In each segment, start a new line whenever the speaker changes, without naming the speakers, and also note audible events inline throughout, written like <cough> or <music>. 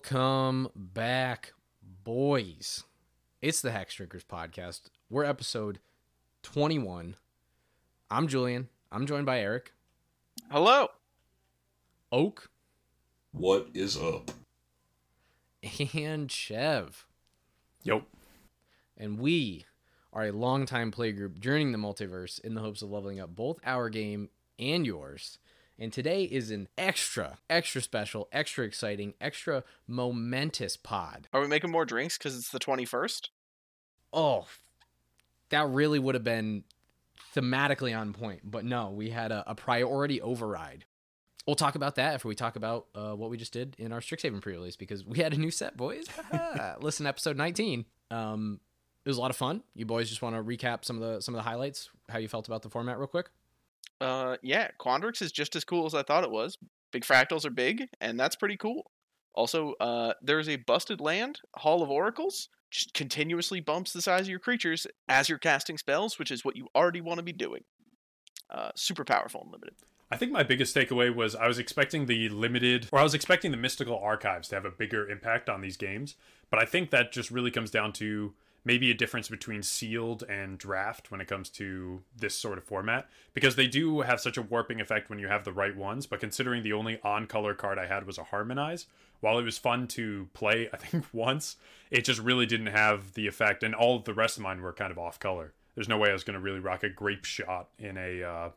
Welcome back, boys. It's the Hexdrinkers podcast. We're episode 21. I'm Julian. I'm joined by Eric,
Hello.
Oak,
What is up?
and Chev.
Yep.
And we are a longtime play group journeying the multiverse in the hopes of leveling up both our game and yours. And today is an extra, extra special, extra exciting, extra momentous pod.
Are we making more drinks because it's the 21st?
Oh, that really would have been thematically on point. But no, we had a, a priority override. We'll talk about that after we talk about uh, what we just did in our Strixhaven pre-release because we had a new set, boys. <laughs> Listen, episode 19. Um, it was a lot of fun. You boys just want to recap some of the some of the highlights, how you felt about the format, real quick.
Uh, yeah, Quandrix is just as cool as I thought it was. Big fractals are big, and that's pretty cool. Also, uh, there's a busted land, Hall of Oracles, just continuously bumps the size of your creatures as you're casting spells, which is what you already want to be doing. Uh, super powerful and limited.
I think my biggest takeaway was I was expecting the limited, or I was expecting the mystical archives to have a bigger impact on these games, but I think that just really comes down to maybe a difference between sealed and draft when it comes to this sort of format because they do have such a warping effect when you have the right ones but considering the only on color card i had was a harmonize while it was fun to play i think <laughs> once it just really didn't have the effect and all the rest of mine were kind of off color. There's no way i was going to really rock a grape shot in a uh,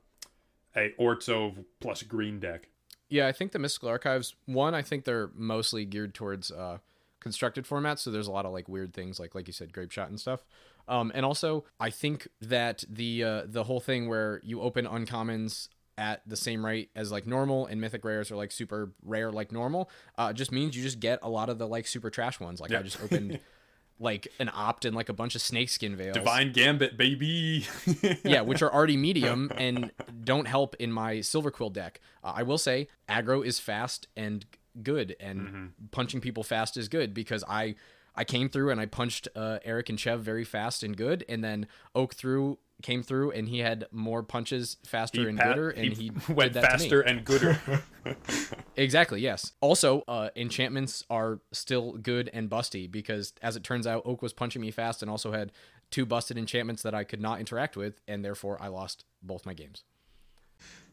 a Orzhov plus green deck.
Yeah, I think the Mystical Archives one, I think they're mostly geared towards uh, constructed formats, so there's a lot of like weird things like like you said, grape shot and stuff. Um, and also, I think that the uh, the whole thing where you open uncommons at the same rate as like normal and mythic rares are like super rare like normal, uh, just means you just get a lot of the like super trash ones. Like I just opened <laughs> like an opt and like a bunch of snakeskin veils.
divine gambit baby <laughs>
yeah, which are already medium and don't help in my Silverquill deck. Uh, I will say aggro is fast and good, and punching people fast is good because I I came through and I punched uh, Eric and Chev very fast and good, and then Oak through came through and he had more punches faster and
pat-
gooder, and he, <laughs>
went
that
faster and gooder <laughs>
Exactly, yes. Also, uh, enchantments are still good and busty because, as it turns out, Oak was punching me fast and also had two busted enchantments that I could not interact with, and therefore I lost both my games.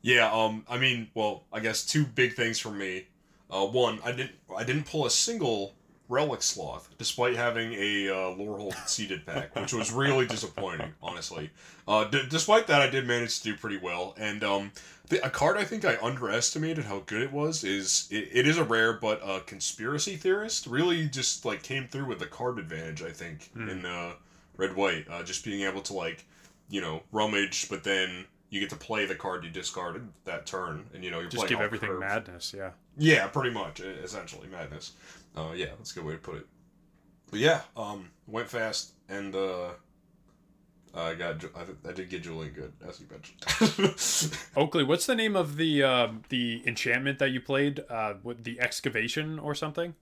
Yeah, um, I mean, well, I guess two big things for me. Uh, one, I didn't, I didn't pull a single relic sloth, despite having a uh, Lorehold seeded pack, which was really disappointing, honestly. Uh, d- despite that, I did manage to do pretty well, and um, the, a card I think I underestimated how good it was is it, it is a rare, but uh, conspiracy theorist really just like came through with the card advantage. I think in uh, red white, uh, just being able to like you know rummage, but then you get to play the card you discarded that turn, and you know you're
just give everything
curve.
madness yeah
Yeah, pretty much, essentially madness. Uh, yeah, that's a good way to put it. But yeah, um, went fast, and uh, I got I, I did get Julian good, as you mentioned. <laughs>
Oakley, what's the name of the uh, the enchantment that you played? Uh, with the excavation or something?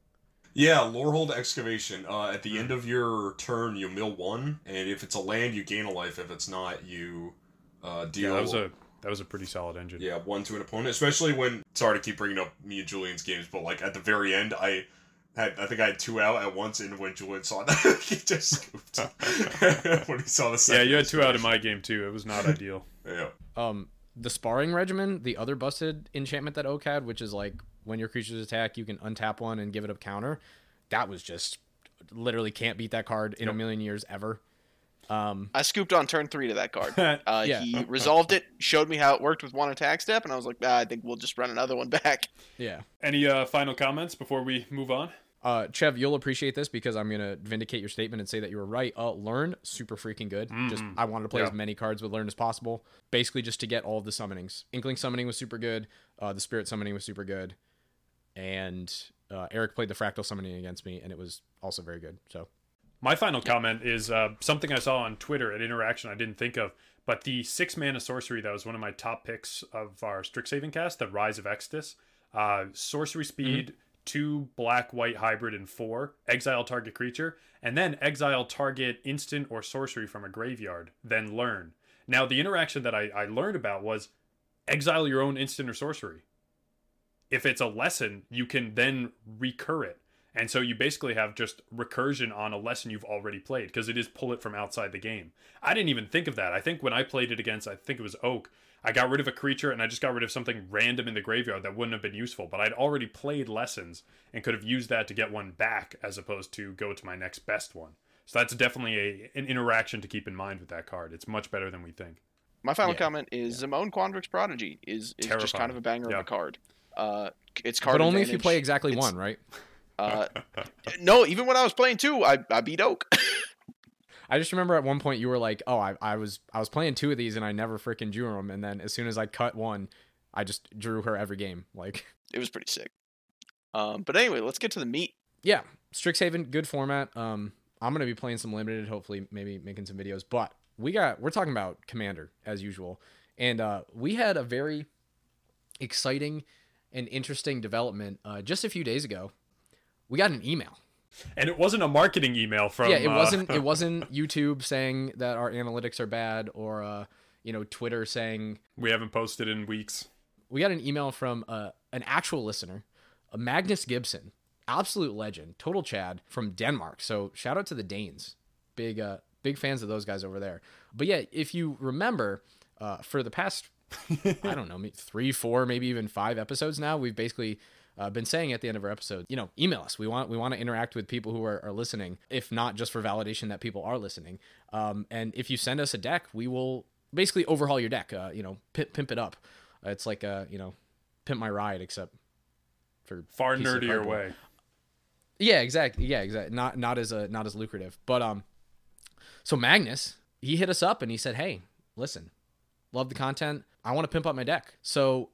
yeah, Lorehold Excavation. Uh, at the end of your turn, you mill one, and if it's a land, you gain a life. If it's not, you uh,
Yeah,
deal.
that was a that was a pretty solid engine.
Yeah, one to an opponent, especially when. Sorry to keep bringing up me and Julian's games, but like at the very end, I had I think I had two out at once, and when Julian saw that, <laughs> he just scooped <laughs> when he saw the
Yeah, you had two out in my game too. It was not <laughs> ideal.
Yeah,
Um, the sparring regimen, the other busted enchantment that Oak had, which is like when your creatures attack, you can untap one and give it a counter. That was just literally can't beat that card in a million years ever. Um,
I scooped on turn three to that card. <laughs> Uh,
Yeah.
He resolved it, showed me how it worked with one attack step, and I was like, ah, I think we'll just run another one back.
yeah.
Any uh, final comments before we move on?
Uh, Chev, you'll appreciate this because I'm gonna vindicate your statement and say that you were right. Uh, learn super freaking good. Just I wanted to play
Yeah.
as many cards with learn as possible, basically just to get all of the summonings. Inkling summoning was super good. Uh, the spirit summoning was super good, and uh, Eric played the fractal summoning against me, and it was also very good. So
My final comment is uh, something I saw on Twitter at Interaction I didn't think of, but the six mana sorcery that was one of my top picks of our Strixhaven cast, the Rise of Extus. Uh, sorcery speed, two black white hybrid, and four exile target creature, and then exile target instant or sorcery from a graveyard, then learn. Now, the interaction that I, I learned about was exile your own instant or sorcery. If it's a lesson, you can then recur it. And so you basically have just recursion on a lesson you've already played because it is pull it from outside the game. I didn't even think of that. I think when I played it against, I think it was Oak, I got rid of a creature and I just got rid of something random in the graveyard that wouldn't have been useful. But I'd already played lessons and could have used that to get one back as opposed to go to my next best one. So that's definitely a an interaction to keep in mind with that card. It's much better than we think.
My final
Yeah,
comment is Zimone Quandrix Prodigy is, is just kind of a banger
Yeah.
of a card. Uh, it's card
but only if you play exactly
It's-
one, right?
Uh, <laughs> no, even when I was playing two, I, I beat Oak. <laughs>
I just remember at one point you were like, "Oh, I, I was I was playing two of these and I never freaking drew them." And then as soon as I cut one, I just drew her every game. Like, <laughs>
it was pretty sick. Um, but anyway, let's get to the meat.
yeah, Strixhaven, good format. Um, I'm gonna be playing some limited, hopefully, maybe making some videos. But we got we're talking about Commander as usual, and uh, we had a very exciting and interesting development uh, just a few days ago. We got an email.
And it wasn't a marketing email from
yeah, it
uh,
wasn't it <laughs> wasn't YouTube saying that our analytics are bad or uh, you know Twitter saying
we haven't posted in weeks.
we got an email from uh, an actual listener, a Magnus Gibson, absolute legend, total Chad from Denmark. So shout out to the Danes, big uh, big fans of those guys over there. But yeah, if you remember, uh, for the past <laughs> I don't know, three, four, maybe even five episodes now, we've basically uh, been saying at the end of our episode, you know, email us. We want we want to interact with people who are, are listening, if not just for validation that people are listening. Um, and if you send us a deck, we will basically overhaul your deck. Uh, you know, pimp, pimp it up. Uh, it's like uh, you know, pimp my ride, except for
Far nerdier way.
Yeah, exactly. Yeah, exactly. Not not as a not as lucrative. But um so Magnus, he hit us up and he said, "Hey, listen. Love the content. I want to pimp up my deck." So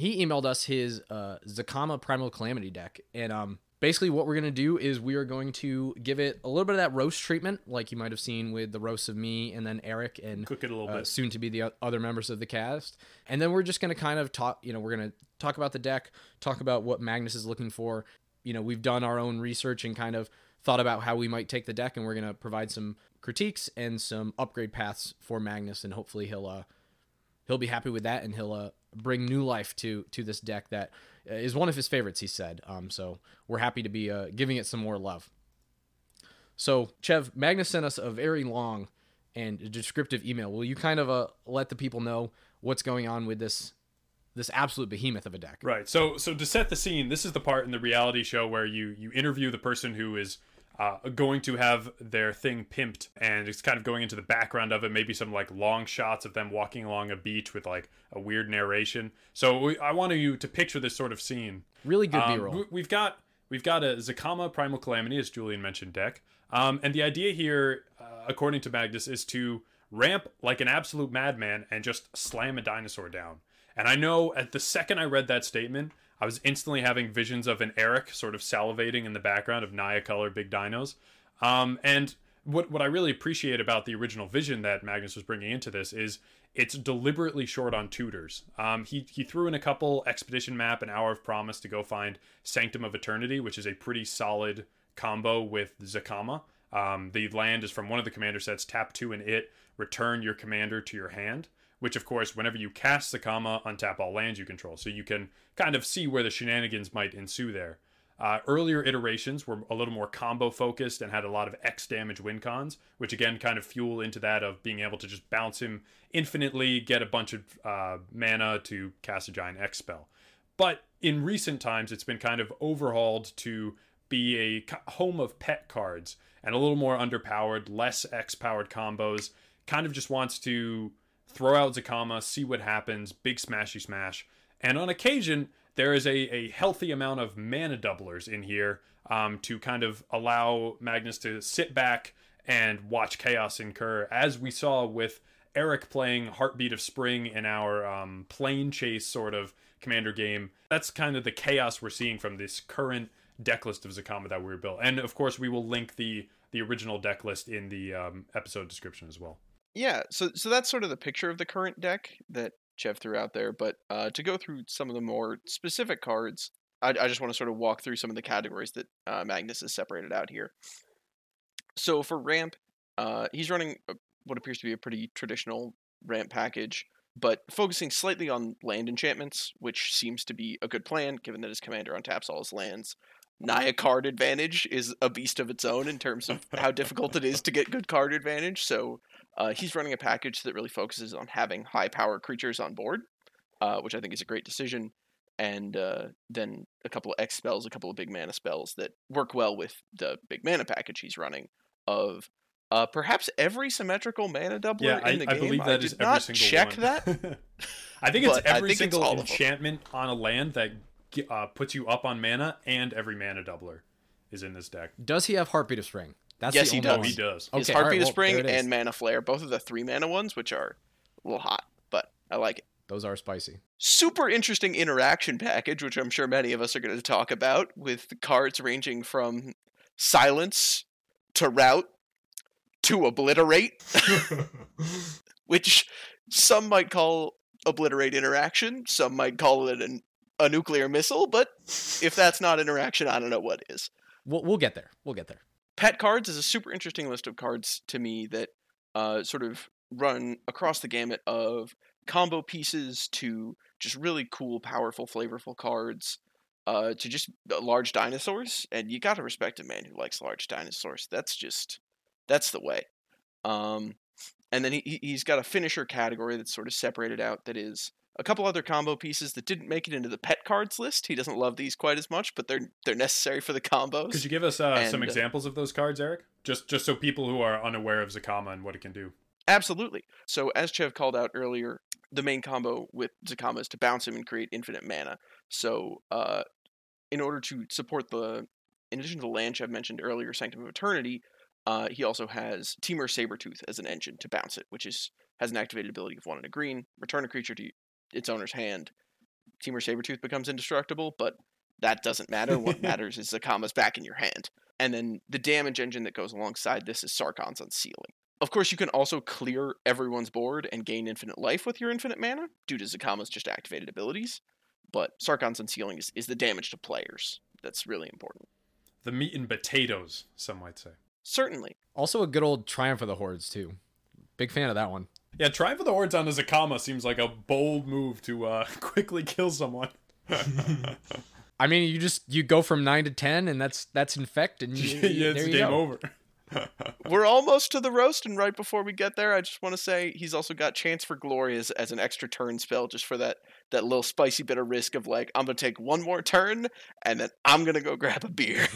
he emailed us his uh Zacama Primal Calamity deck and um basically what we're going to do is we are going to give it a little bit of that roast treatment like you might have seen with the roast of me and then Eric and
Cook it a little
uh,
bit.
soon to be the other members of the cast. And then we're just going to kind of talk, you know, we're going to talk about the deck, talk about what Magnus is looking for. You know, we've done our own research and kind of thought about how we might take the deck, and we're going to provide some critiques and some upgrade paths for Magnus, and hopefully he'll uh he'll be happy with that, and he'll uh bring new life to to this deck that uh, one of his favorites. He said. Um, so we're happy to be uh giving it some more love. So, Chev, Magnus sent us a very long and descriptive email. Will you kind of uh, let the people know what's going on with this this absolute behemoth of a deck?
Right. So so to set the scene, this is the part in the reality show where you you interview the person who is uh, going to have their thing pimped, and it's kind of going into the background of it. Maybe some like long shots of them walking along a beach with like a weird narration. So we, I want you to picture this sort of scene.
Really good
Um,
B-roll.
we- We've got we've got a Zacama Primal Calamity, as Julian mentioned, deck. Um, and the idea here, uh, according to Magnus, is to ramp like an absolute madman and just slam a dinosaur down. And I know at the second I read that statement, I was instantly having visions of an Eric sort of salivating in the background of Naya Color Big Dinos. Um, and what what I really appreciate about the original vision that Magnus was bringing into this is it's deliberately short on tutors. Um, he he threw in a couple expedition map, an hour of promise to go find Sanctum of Eternity, which is a pretty solid combo with Zacama. Um, the land is from one of the commander sets. Tap two and it return your commander to your hand. Which of course, whenever you cast Zacama, untap all lands you control, so you can kind of see where the shenanigans might ensue there. Uh, earlier iterations were a little more combo focused and had a lot of X damage win cons, which again kind of fuel into that of being able to just bounce him infinitely, get a bunch of uh, mana to cast a giant X spell. But in recent times, it's been kind of overhauled to be a home of pet cards and a little more underpowered, less X powered combos. Kind of just wants to throw out Zacama, see what happens, big smashy smash. And on occasion, there is a, a healthy amount of mana doublers in here um, to kind of allow Magnus to sit back and watch chaos incur, as we saw with Eric playing Heartbeat of Spring in our um, Planechase sort of commander game. That's kind of the chaos we're seeing from this current deck list of Zacama that we built. And of course, we will link the the original deck list in the um, episode description as well.
Yeah, so so that's sort of the picture of the current deck that Jeff threw out there. But uh, to go through some of the more specific cards, I, I just want to sort of walk through some of the categories that uh, Magnus has separated out here. So for ramp, uh, he's running what appears to be a pretty traditional ramp package, but focusing slightly on land enchantments, which seems to be a good plan given that his commander untaps all his lands. Naya card advantage is a beast of its own in terms of how difficult it is to get good card advantage. So uh, he's running a package that really focuses on having high power creatures on board, uh, which I think is a great decision. And uh, then a couple of X spells, a couple of big mana spells that work well with the big mana package he's running of uh, perhaps every symmetrical mana doubler
Yeah, I,
in the
I
game.
believe
I
that
did
is every
not
single
check
one.
that. <laughs>
I think it's
but
every
think
single
all of 'em.
enchantment on a land that uh, puts you up on mana, and every mana doubler is in this deck.
Does he have Heartbeat of Spring? That's
Yes,
the
he
only
does.
one.
he does.
His
Okay, all right,
Heartbeat of
well,
Spring
there
and Mana Flare, both of the three mana ones, which are a little hot, but I like it.
Those are spicy.
Super interesting interaction package, which I'm sure many of us are going to talk about, with cards ranging from Silence to Rout to Obliterate, <laughs> which some might call Obliterate interaction, some might call it an, a nuclear missile, but if that's not interaction, I don't know what is.
We'll, we'll get there. We'll get there.
Pet cards is a super interesting list of cards to me that uh, sort of run across the gamut of combo pieces to just really cool, powerful, flavorful cards uh, to just large dinosaurs. And you got to respect a man who likes large dinosaurs. That's just, that's the way. Um, and then he, he- he's got a finisher category that's sort of separated out that is a couple other combo pieces that didn't make it into the pet cards list. He doesn't love these quite as much, but they're they're necessary for the combos.
Could you give us uh, some
And, uh,
examples of those cards, Eric? Just just so people who are unaware of Zacama and what it can do.
Absolutely. So as Chev called out earlier, the main combo with Zacama is to bounce him and create infinite mana. So uh, in order to support the, in addition to the land Chev mentioned earlier, Sanctum of Eternity, uh, he also has Temur Sabertooth as an engine to bounce it, which is has an activated ability of one and a green, return a creature to its owner's hand. Temur Sabertooth becomes indestructible, but that doesn't matter. What <laughs> matters is Zacama's back in your hand. And then the damage engine that goes alongside this is Sarkhan's Unsealing. Of course, you can also clear everyone's board and gain infinite life with your infinite mana due to Zacama's just activated abilities. But Sarkhan's Unsealing is, is the damage to players. That's really important.
The meat and potatoes, some might say.
Certainly.
Also, a good old Triumph of the Hordes, too. Big fan of that one.
Yeah, Triumph of the Hordes on a Zacama seems like a bold move to uh, <laughs> quickly kill someone.
I mean, you just you go from nine to ten, and that's that's infect, and <laughs> you,
yeah,
there
it's
you
game
go.
over. <laughs>
We're almost to the roast, and right before we get there, I just want to say he's also got Chance for Glory as, as an extra turn spell, just for that that little spicy bit of risk of like I'm gonna take one more turn, and then I'm gonna go grab a beer.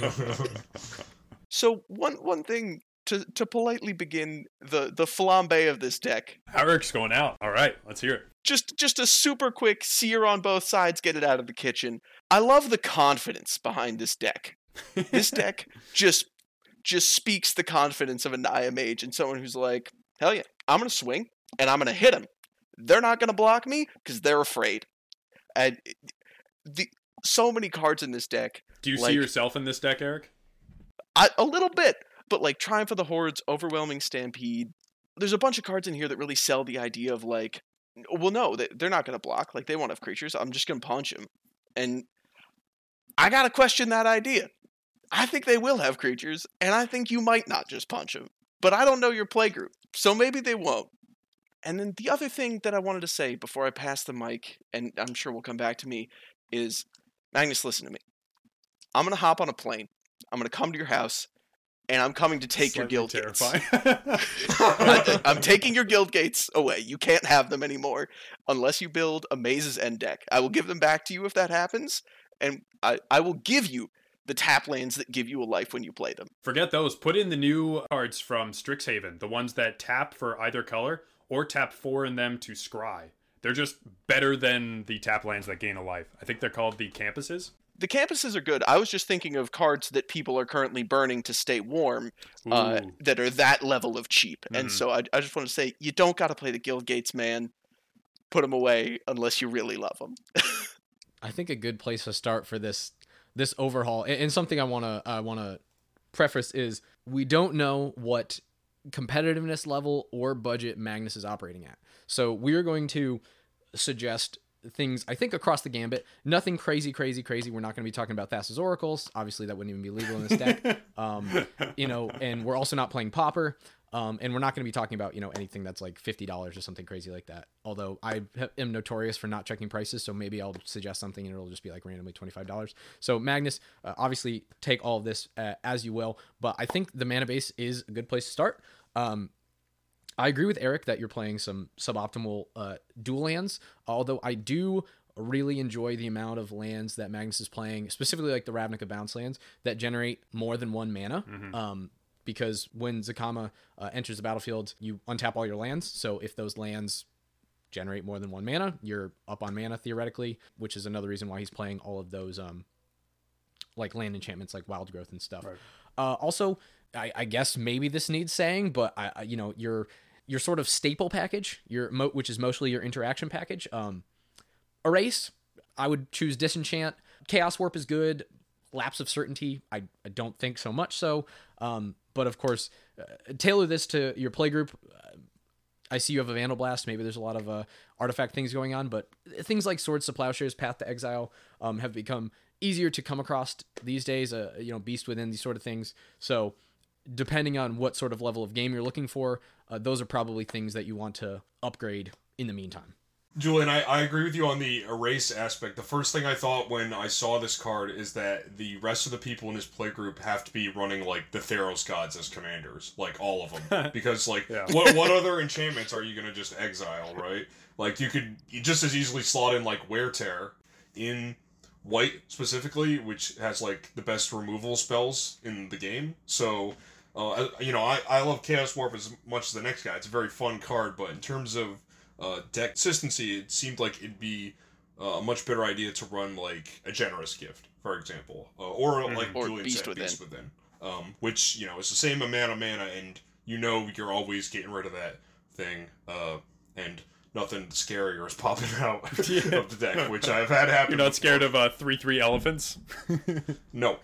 so one one thing to to politely begin the the flambe of this deck,
Eric's going out. All right, let's hear it.
just just a super quick sear on both sides, get it out of the kitchen. I love the confidence behind this deck. This <laughs> deck just just speaks the confidence of a Naya mage and someone who's like, hell yeah, I'm gonna swing and I'm gonna hit them. They're not gonna block me because they're afraid. And the so many cards in this deck,
Do you
Like-
see yourself in this deck, Eric?
I, a little bit, but like Triumph of the Hordes, Overwhelming Stampede. There's a bunch of cards in here that really sell the idea of like, well, no, they, they're not gonna block. Like they won't have creatures. I'm just gonna punch them, and I gotta question that idea. I think they will have creatures, and I think you might not just punch them. But I don't know your play group, so maybe they won't. And then the other thing that I wanted to say before I pass the mic, and I'm sure will come back to me, is Magnus, listen to me. I'm gonna hop on a plane. I'm gonna come to your house, and I'm coming to take your guild gates.
terrifying.
I- <laughs> <laughs> I'm taking your guild gates away. You can't have them anymore unless you build a Maze's End deck. I will give them back to you if that happens, and I, I will give you the tap lands that give you a life when you play them.
Forget those. Put in the new cards from Strixhaven, the ones that tap for either color or tap four in them to scry. They're just better than the tap lands that gain a life. I think they're called the campuses.
The campuses are good. I was just thinking of cards that people are currently burning to stay warm uh, that are that level of cheap. And
Mhm.
so I, I just want to say, you don't got to play the guild gates, man. Put them away unless you really love them. <laughs>
I think a good place to start for this this overhaul and, and something I want to I want to preface is we don't know what competitiveness level or budget Magnus is operating at. So we are going to suggest things I think across the gambit. Nothing crazy, crazy, crazy. We're not going to be talking about Thassa's Oracles. Obviously, that wouldn't even be legal in this deck. <laughs> Um, you know, and we're also not playing Popper. Um, and we're not going to be talking about you know anything that's like fifty dollars or something crazy like that. Although I am notorious for not checking prices, so maybe I'll suggest something and it'll just be like randomly twenty five dollars. So Magnus, uh, obviously take all of this uh, as you will, but I think the mana base is a good place to start. Um, I agree with Eric that you're playing some suboptimal uh, dual lands, although I do really enjoy the amount of lands that Magnus is playing, specifically like the Ravnica bounce lands that generate more than one mana. Um, because when Zacama uh, enters the battlefield, you untap all your lands. So if those lands generate more than one mana, you're up on mana theoretically, which is another reason why he's playing all of those um, like land enchantments like wild growth and stuff.
Right.
Uh, also, I, I guess maybe this needs saying, but I, I you know your your sort of staple package, your mo- which is mostly your interaction package. Um, erase, I would choose disenchant. Chaos warp is good. Lapse of certainty, I, I don't think so much so. Um, but of course, uh, tailor this to your playgroup. Uh, I see you have a Vandal Blast. Maybe there's a lot of uh, artifact things going on, but things like Swords to Plowshares, Path to Exile um, have become easier to come across these days. Uh, you know, Beast Within, these sort of things. So, depending on what sort of level of game you're looking for, uh, those are probably things that you want to upgrade in the meantime.
Julian, I, I agree with you on the erase aspect. The first thing I thought when I saw this card is that the rest of the people in his playgroup have to be running like the Theros gods as commanders, like all of them, <laughs> because like
Yeah.
what what <laughs> other enchantments are you gonna just exile, right? Like you could you just as easily slot in like Wear Tear in white specifically, which has like the best removal spells in the game. So. Uh, you know, I, I love Chaos Warp as much as the next guy. It's a very fun card, but in terms of uh, deck consistency, it seemed like it'd be uh, a much better idea to run like a generous gift, for example, uh, or like
Or
Julian
Beast
said,
Within.
Beast Within, um, which you know is the same amount of mana, and you know you're always getting rid of that thing, uh, and nothing scarier is popping <laughs> out <laughs> of the deck, which I've had happen.
You're not scared
before.
of uh, three three elephants. <laughs>
No,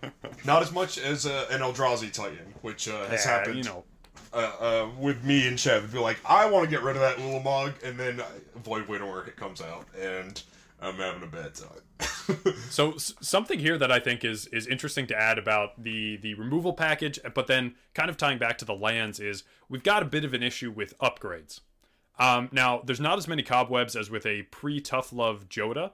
not as much as uh, an Eldrazi Titan, which uh, has
Yeah,
happened
You know,
uh, uh, with me and Chev. It'd be like, I want to get rid of that little mug, and then Void Winnower it comes out, and I'm having a bad time.
So s- something here that I think is is interesting to add about the the removal package, but then kind of tying back to the lands is we've got a bit of an issue with upgrades. Um, now there's not as many cobwebs as with a pre Tough Love Joda,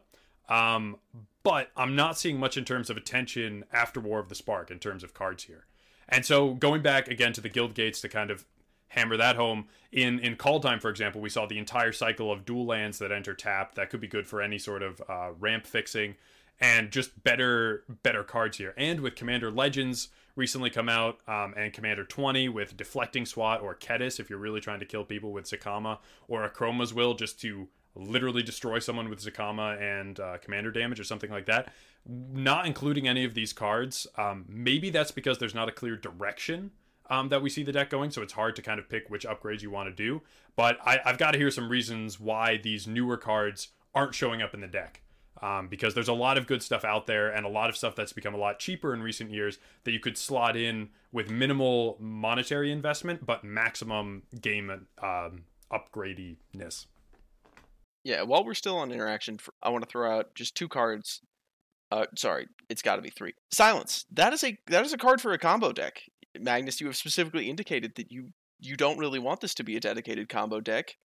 um, but I'm not seeing much in terms of attention after War of the Spark in terms of cards here. And so going back again to the guild gates to kind of hammer that home in in Kaldheim for example we saw the entire cycle of dual lands that enter tap. That could be good for any sort of uh, ramp fixing. And just better better cards here. And with commander legends recently come out um, and commander 20 with deflecting swat or Kediss if you're really trying to kill people with Zacama or Akroma's Will just to literally destroy someone with Zacama and uh, commander damage or something like that not including any of these cards um, maybe that's because there's not a clear direction um, that we see the deck going, so it's hard to kind of pick which upgrades you want to do. But I, I've got to hear some reasons why these newer cards aren't showing up in the deck. Um, because there's a lot of good stuff out there and a lot of stuff that's become a lot cheaper in recent years that you could slot in with minimal monetary investment but maximum game um, upgradiness.
Yeah, while we're still on interaction, I want to throw out just two cards. Uh, sorry, it's got to be three. Silence. That is a that is a card for a combo deck. Magnus, you have specifically indicated that you you don't really want this to be a dedicated combo deck.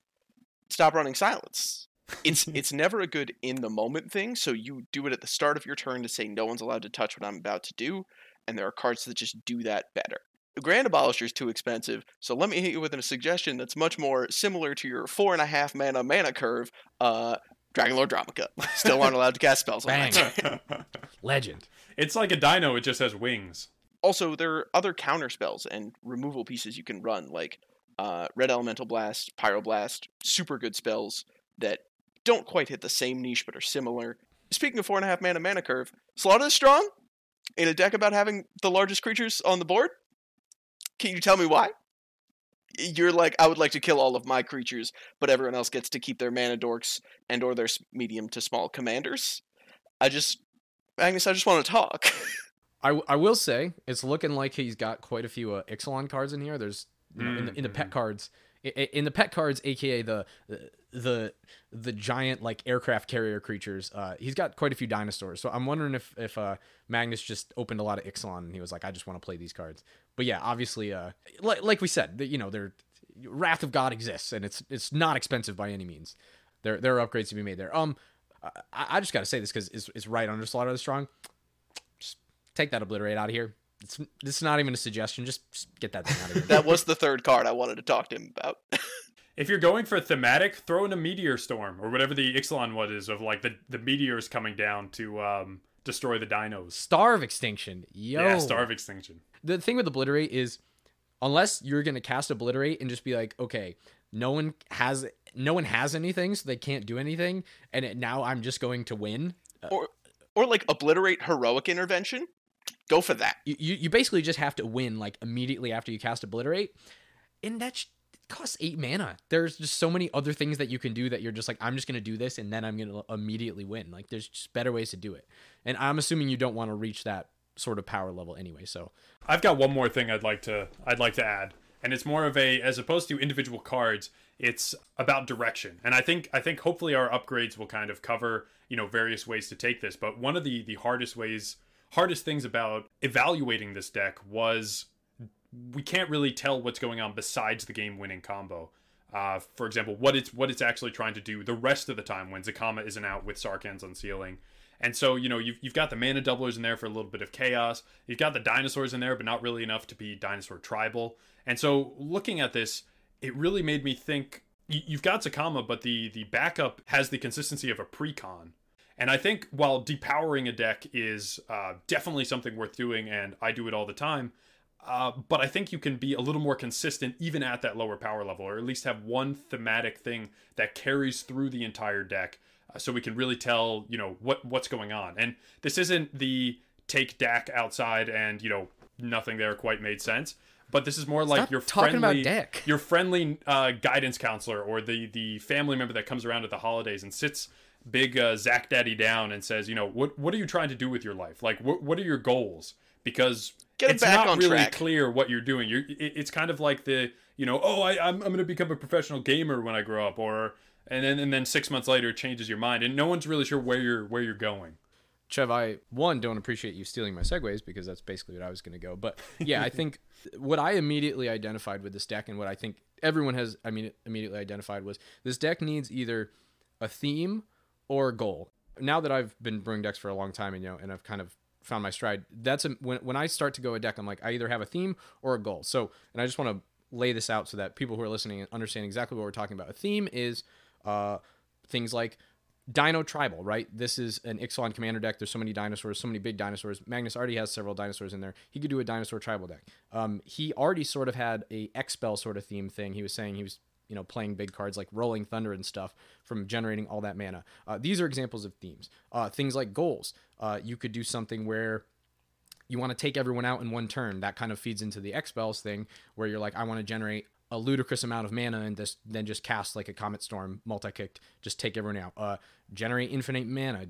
Stop running silence. It's <laughs> it's never a good in the moment thing. So you do it at the start of your turn to say no one's allowed to touch what I'm about to do, and there are cards that just do that better. Grand Abolisher is too expensive, so let me hit you with a suggestion that's much more similar to your four and a half mana mana curve. Uh, Dragon Lord Dromoka. <laughs> Still aren't allowed to cast spells on
Bang.
that. <laughs>
Legend.
it's like a dino, it just has wings.
Also, there are other counter spells and removal pieces you can run, like uh, Red Elemental Blast, Pyroblast, super good spells that don't quite hit the same niche but are similar. Speaking of four and a half mana mana curve, Slaughter is strong in a deck about having the largest creatures on the board. Can you tell me why? You're like, I would like to kill all of my creatures, but everyone else gets to keep their mana dorks and or their medium to small commanders. I just, Magnus, I just want to talk. <laughs>
I, I will say it's looking like he's got quite a few uh, Ixalan cards in here. There's you know, in, the, in the
Mm-hmm.
pet cards, i- i- in the pet cards, aka the the the giant like aircraft carrier creatures. Uh, he's got quite a few dinosaurs, so I'm wondering if if uh, Magnus just opened a lot of Ixalan and he was like, I just want to play these cards. But yeah, obviously, uh, like like we said, you know, they're Wrath of God exists and it's it's not expensive by any means. There there are upgrades to be made there. Um, I, I just got to say this because it's, it's right under Slaughter the Strong. Just take that obliterate out of here. It's this is not even a suggestion. Just, just get that thing out of here. <laughs>
That was the third card I wanted to talk to him about. <laughs>
If you're going for thematic, throw in a meteor storm or whatever the Ixalan what is of like the the meteors coming down to um destroy the dinos.
Star of Extinction. Yo.
Yeah, Star of Extinction.
the thing with obliterate is unless you're gonna cast obliterate and just be like okay no one has no one has anything so they can't do anything and it, now i'm just going to win
or or like obliterate heroic intervention. Go for that.
you, you you basically just have to win like immediately after you cast obliterate and that sh- costs eight mana there's just so many other things that you can do that you're just like i'm just gonna do this and then i'm gonna immediately win like there's just better ways to do it and i'm assuming you don't want to reach that sort of power level anyway so
I've got one more thing I'd like to I'd like to add, and it's more of a as opposed to individual cards, it's about direction. And I think I think hopefully our upgrades will kind of cover you know various ways to take this. But one of the the hardest ways hardest things about evaluating this deck was we can't really tell what's going on besides the game winning combo. Uh, for example, what it's what it's actually trying to do the rest of the time when Zacama isn't out with Sarkhan's Unsealing. And so, you know, you've, you've got the mana doublers in there for a little bit of chaos. You've got the dinosaurs in there, but not really enough to be dinosaur tribal. And so, looking at this, it really made me think you've got Zacama, but the, the backup has the consistency of a precon. And I think while depowering a deck is uh, definitely something worth doing, and I do it all the time, uh, but I think you can be a little more consistent even at that lower power level, or at least have one thematic thing that carries through the entire deck, uh, so we can really tell you know what what's going on. And this isn't the take Dak outside and you know nothing there quite made sense, but this is more like your friendly your friendly uh, guidance counselor or the the family member that comes around at the holidays and sits big uh, Zach Daddy down and says, you know, what what are you trying to do with your life? Like, what what are your goals? Because
Get 'em
it's
back
not
on
really
track.
clear what you're doing. You're it, it's kind of like the you know, oh, I I'm I'm going to become a professional gamer when I grow up, or and then and then six months later it changes your mind, and no one's really sure where you're where you're going.
Chev, I one don't appreciate you stealing my segues because that's basically what I was going to go. But yeah, I <laughs> think what I immediately identified with this deck and what I think everyone has, I mean, immediately identified was this deck needs either a theme or a goal. Now that I've been brewing decks for a long time and you know, and I've kind of found my stride, that's a, when when I start to go a deck, I'm like, I either have a theme or a goal. So, and I just want to lay this out so that people who are listening understand exactly what we're talking about. A theme is uh, things like Dino Tribal, right? This is an Ixalan commander deck. There's so many dinosaurs, so many big dinosaurs. Magnus already has several dinosaurs in there. He could do a dinosaur tribal deck. Um, he already sort of had a X spell sort of theme thing. He was saying he was, you know, playing big cards like Rolling Thunder and stuff from generating all that mana. Uh, these are examples of themes. Uh, things like goals. Uh, you could do something where you want to take everyone out in one turn. That kind of feeds into the X spells thing, where you're like, I want to generate a ludicrous amount of mana and just then just cast like a Comet Storm multi-kicked, just take everyone out. Uh, generate infinite mana,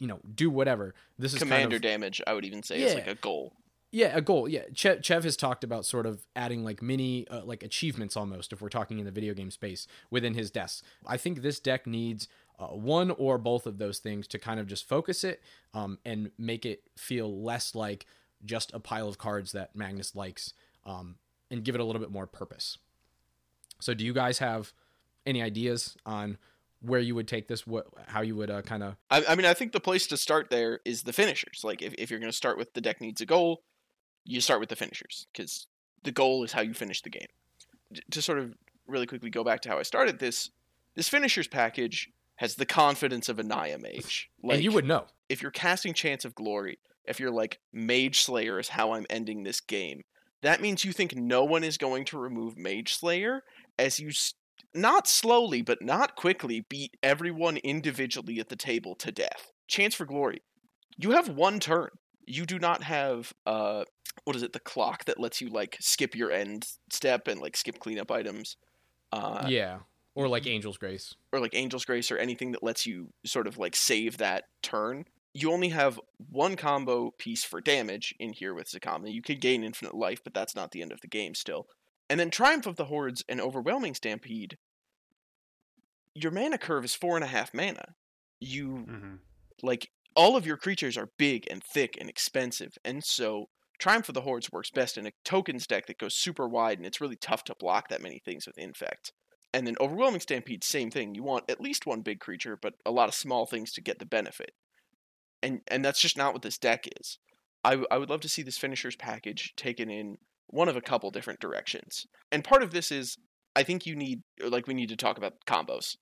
you know, do whatever. This is
Commander
kind of,
damage, I would even say, is like a goal.
Yeah, a goal. Yeah, Chev, Chev has talked about sort of adding like mini uh, like achievements almost if we're talking in the video game space within his decks. I think this deck needs uh, one or both of those things to kind of just focus it um, and make it feel less like just a pile of cards that Magnus likes um, and give it a little bit more purpose. So, do you guys have any ideas on where you would take this? What how you would uh, kind of
I, I mean, I think the place to start there is the finishers. Like, if, if you're going to start with the deck needs a goal, you start with the finishers because the goal is how you finish the game. D- To sort of really quickly go back to how I started this, this finishers package has the confidence of a Naya mage. Like,
and you would know.
if you're casting Chance of Glory, if you're like Mage Slayer is how I'm ending this game, that means you think no one is going to remove Mage Slayer as you s- not slowly but not quickly beat everyone individually at the table to death. Chance for Glory. You have one turn. You do not have uh what is it, the clock that lets you like skip your end step and like skip cleanup items. Uh
yeah, or like Angel's Grace.
or like Angel's Grace or anything that lets you sort of like save that turn. You only have one combo piece for damage in here with Zacama. You could gain infinite life, but that's not the end of the game still. And then Triumph of the Hordes and Overwhelming Stampede. your mana curve is four and a half mana. You
hmm
like all of your creatures are big and thick and expensive, and so Triumph of the Hordes works best in a tokens deck that goes super wide, and it's really tough to block that many things with Infect. And then Overwhelming Stampede, same thing. You want at least one big creature, but a lot of small things to get the benefit. And and that's just not what this deck is. I, w- I would love to see this finishers package taken in one of a couple different directions. And part of this is I think you need like we need to talk about combos.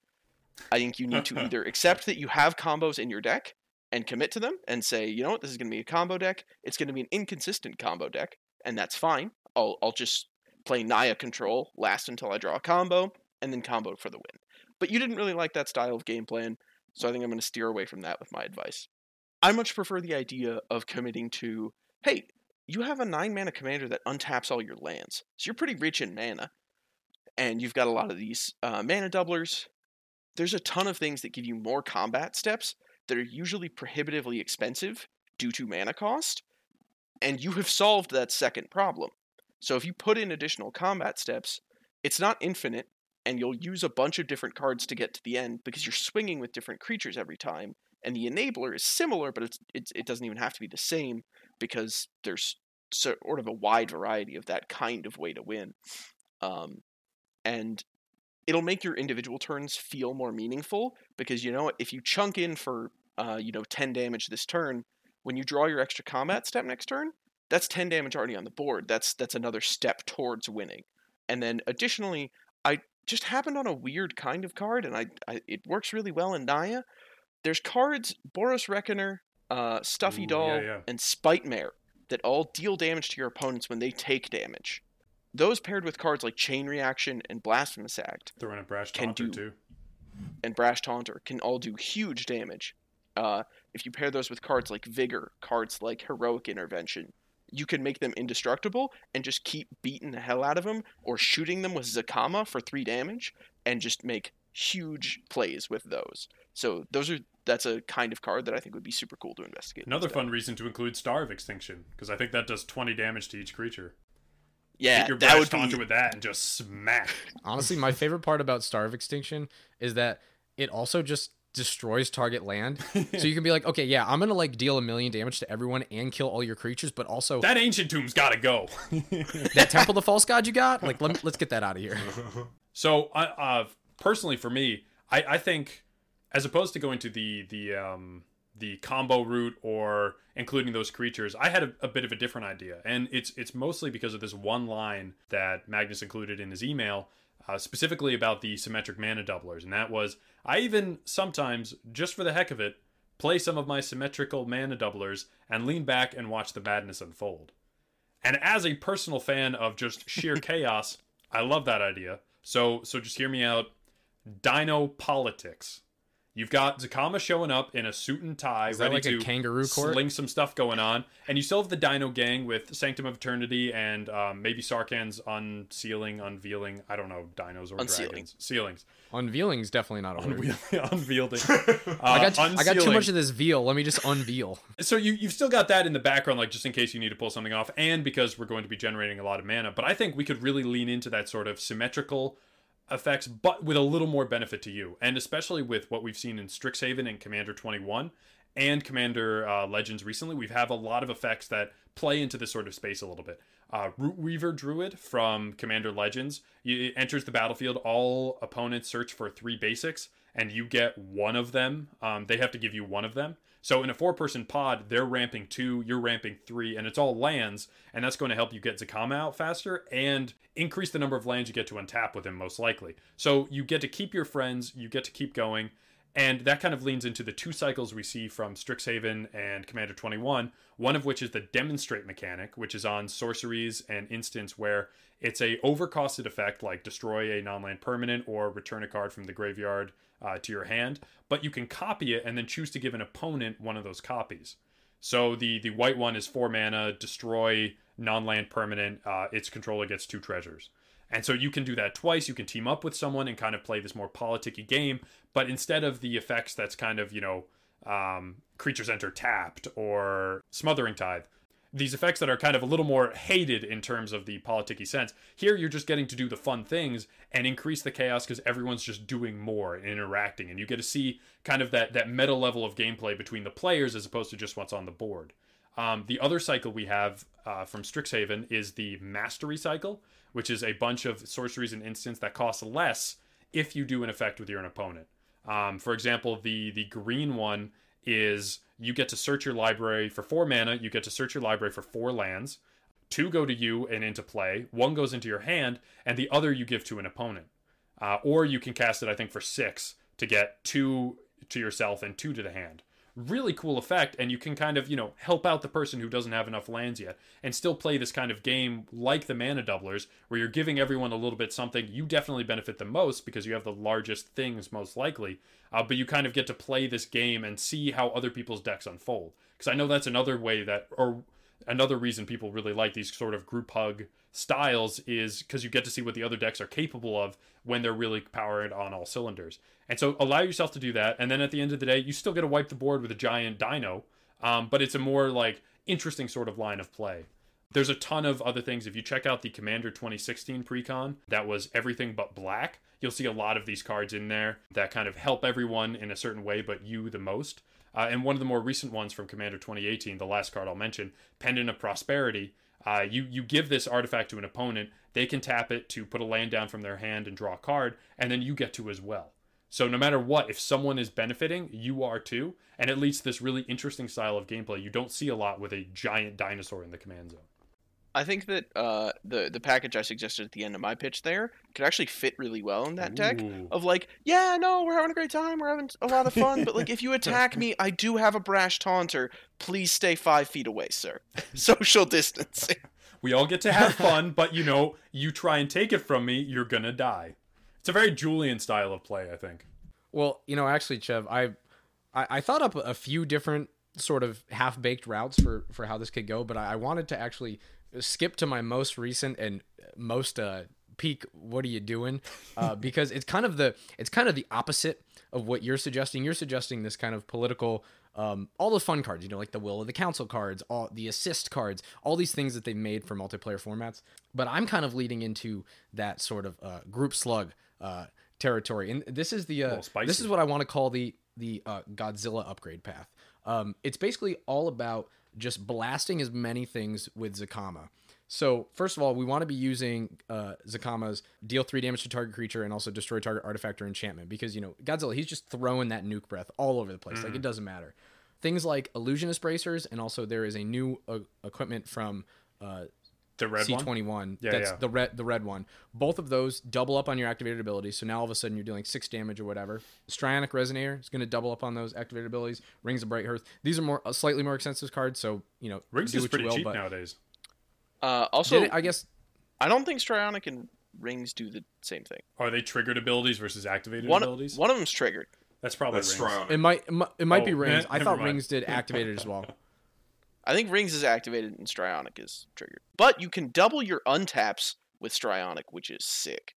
I think you need to <laughs> either accept that you have combos in your deck and commit to them and say, you know what, this is going to be a combo deck. It's going to be an inconsistent combo deck, and that's fine. I'll I'll just play Naya control, last until I draw a combo, and then combo for the win. But you didn't really like that style of game plan, so I think I'm going to steer away from that with my advice. I much prefer the idea of committing to, hey, you have a nine mana commander that untaps all your lands, so you're pretty rich in mana, and you've got a lot of these uh, mana doublers. There's a ton of things that give you more combat steps that are usually prohibitively expensive due to mana cost, and you have solved that second problem. So if you put in additional combat steps, it's not infinite, and you'll use a bunch of different cards to get to the end because you're swinging with different creatures every time. And the enabler is similar, but it's, it's it doesn't even have to be the same because there's sort of a wide variety of that kind of way to win. Um, and it'll make your individual turns feel more meaningful because you know? If you chunk in for uh, you know 10 damage this turn, when you draw your extra combat step next turn, that's 10 damage already on the board. That's that's another step towards winning. And then additionally, I just happened on a weird kind of card, and I, I it works really well in Naya. There's cards Boros Reckoner, uh, Stuffy
Ooh,
Doll,
yeah, yeah.
and Spite Mare that all deal damage to your opponents when they take damage. Those paired with cards like Chain Reaction and Blasphemous Act
Throw in a brash taunter
do-
too.
and Brash Taunter can all do huge damage. Uh, if you pair those with cards like Vigor, cards like Heroic Intervention, you can make them indestructible and just keep beating the hell out of them or shooting them with Zacama for three damage and just make huge plays with those. So those are that's a kind of card that I think would be super cool to investigate.
Another
deck.
fun reason to include Star of Extinction because I think that does 20 damage to each creature.
Yeah,
Hit your
that would
taunter
be
with that and just smack.
Honestly, my favorite part about Star of Extinction is that it also just destroys target land. so you can be like, okay, yeah, I'm gonna like deal a million damage to everyone and kill all your creatures, but also that,
that ancient tomb's got to go. <laughs>
That temple of the False God you got, like, let me, let's get that out of here. <laughs>
So, uh, uh, personally, for me, I, I think as opposed to going to the the um, the combo route or including those creatures, I had a, a bit of a different idea, and it's it's mostly because of this one line that Magnus included in his email, uh, specifically about the symmetric mana doublers, and that was I even sometimes just for the heck of it play some of my symmetrical mana doublers and lean back and watch the madness unfold. And as a personal fan of just sheer <laughs> chaos, I love that idea. So so just hear me out. Dino politics. You've got Zacama showing up in a suit and tie,
Is that
ready
like a
to
kangaroo court?
sling some stuff going on, and you still have the Dino gang with Sanctum of Eternity and um, maybe Sarkhans unsealing, unveiling. I don't know, dinos or
Unsealing.
dragons, ceilings,
Unveiling's definitely not a word.
Unveiling. <laughs> Uh, <laughs>
I got I got too much of this veal. Let me just unveil.
So you you've still got that in the background, like just in case you need to pull something off, and because we're going to be generating a lot of mana. But I think we could really lean into that sort of symmetrical effects, but with a little more benefit to you, and especially with what we've seen in Strixhaven and Commander Twenty One and Commander uh, Legends recently, we have a lot of effects that play into this sort of space a little bit. Uh, Root Weaver Druid from Commander Legends it enters the battlefield. All opponents search for three basics, and you get one of them. Um, they have to give you one of them. So in a four-person pod, they're ramping two, you're ramping three, and it's all lands, and that's going to help you get Zacama out faster and increase the number of lands you get to untap with him most likely. So you get to keep your friends, you get to keep going, and that kind of leans into the two cycles we see from Strixhaven and Commander 21, one of which is the demonstrate mechanic, which is on sorceries and instants where it's a overcosted effect like destroy a non-land permanent or return a card from the graveyard uh, to your hand, but you can copy it and then choose to give an opponent one of those copies. So the the white one is four mana, destroy non-land permanent. Uh, its controller gets two treasures. And so you can do that twice. You can team up with someone and kind of play this more politicky game. But instead of the effects that's kind of, you know, um, creatures enter tapped or smothering tithe, these effects that are kind of a little more hated in terms of the politicky sense. Here, you're just getting to do the fun things and increase the chaos because everyone's just doing more and interacting, and you get to see kind of that that meta level of gameplay between the players as opposed to just what's on the board. Um, the other cycle we have uh, from Strixhaven is the Mastery cycle, which is a bunch of sorceries and instants that cost less if you do an effect with your own opponent. Um, for example, the the green one is you get to search your library for four mana. You get to search your library for four lands. Two go to you and into play. One goes into your hand, and the other you give to an opponent. Uh, or you can cast it, I think, for six to get two to yourself and two to the hand really cool effect and you can kind of you know help out the person who doesn't have enough lands yet and still play this kind of game like the mana doublers where you're giving everyone a little bit something you definitely benefit the most because you have the largest things most likely uh, but you kind of get to play this game and see how other people's decks unfold. Because i know that's another way that or another reason people really like these sort of group hug styles is because you get to see what the other decks are capable of when they're really powered on all cylinders. And so allow yourself to do that. And then at the end of the day, you still get to wipe the board with a giant dino, um, but it's a more like interesting sort of line of play. There's a ton of other things. If you check out the Commander 2016 precon, that was everything but black. You'll see a lot of these cards in there that kind of help everyone in a certain way, but you the most. Uh, and one of the more recent ones from Commander 2018, the last card I'll mention, Pendant of Prosperity, uh, you you give this artifact to an opponent, they can tap it to put a land down from their hand and draw a card, and then you get to as well. So no matter what, if someone is benefiting, you are too, and it leads to this really interesting style of gameplay you don't see a lot with a giant dinosaur in the command zone.
I think that uh, the the package I suggested at the end of my pitch there could actually fit really well in that deck. Of like, yeah, no, we're having a great time, we're having a lot of fun, but like, if you <laughs> attack me, I do have a brash taunter. Please stay five feet away, sir. <laughs> Social distancing.
We all get to have fun, <laughs> but you know, you try and take it from me, you're gonna die. It's a very Julian style of play, I think.
Well, you know, actually, Chev, I, I, I thought up a few different sort of half baked routes for for how this could go, but I, I wanted to actually skip to my most recent and most uh, peak. What are you doing? Uh, <laughs> because it's kind of the it's kind of the opposite of what you're suggesting. You're suggesting this kind of political. Um, all the fun cards, you know, like the will of the council cards, all the assist cards, all these things that they've made for multiplayer formats. But I'm kind of leading into that sort of uh, group slug uh, territory, and this is the uh, this is what I want to call the the uh, Godzilla upgrade path. Um, it's basically all about just blasting as many things with Zacama. So first of all, we want to be using uh, Zacama's deal three damage to target creature and also destroy target artifact or enchantment because you know Godzilla he's just throwing that nuke breath all over the place. Like it doesn't matter. Things like illusionist bracers and also there is a new uh, equipment from uh,
The red
C21.
Yeah,
that's
yeah.
the red the red one. Both of those double up on your activated abilities. So now all of a sudden you're dealing six damage or whatever. Strionic Resonator is going to double up on those activated abilities. Rings of Brighthearth. These are more uh, slightly more expensive cards. So you know
Rings
do
is pretty
will,
cheap nowadays.
Uh, also,
it- I guess
I don't think Strionic and Rings do the same thing.
Are they triggered abilities versus activated
One,
abilities?
one of them's triggered.
That's probably
That's
rings.
strong.
it might it might, it might be
Oh,
Rings.
eh,
I thought
mind.
Rings did activated as well. <laughs>
I think Rings is activated and Strionic is triggered. But you can double your untaps with Strionic, which is sick.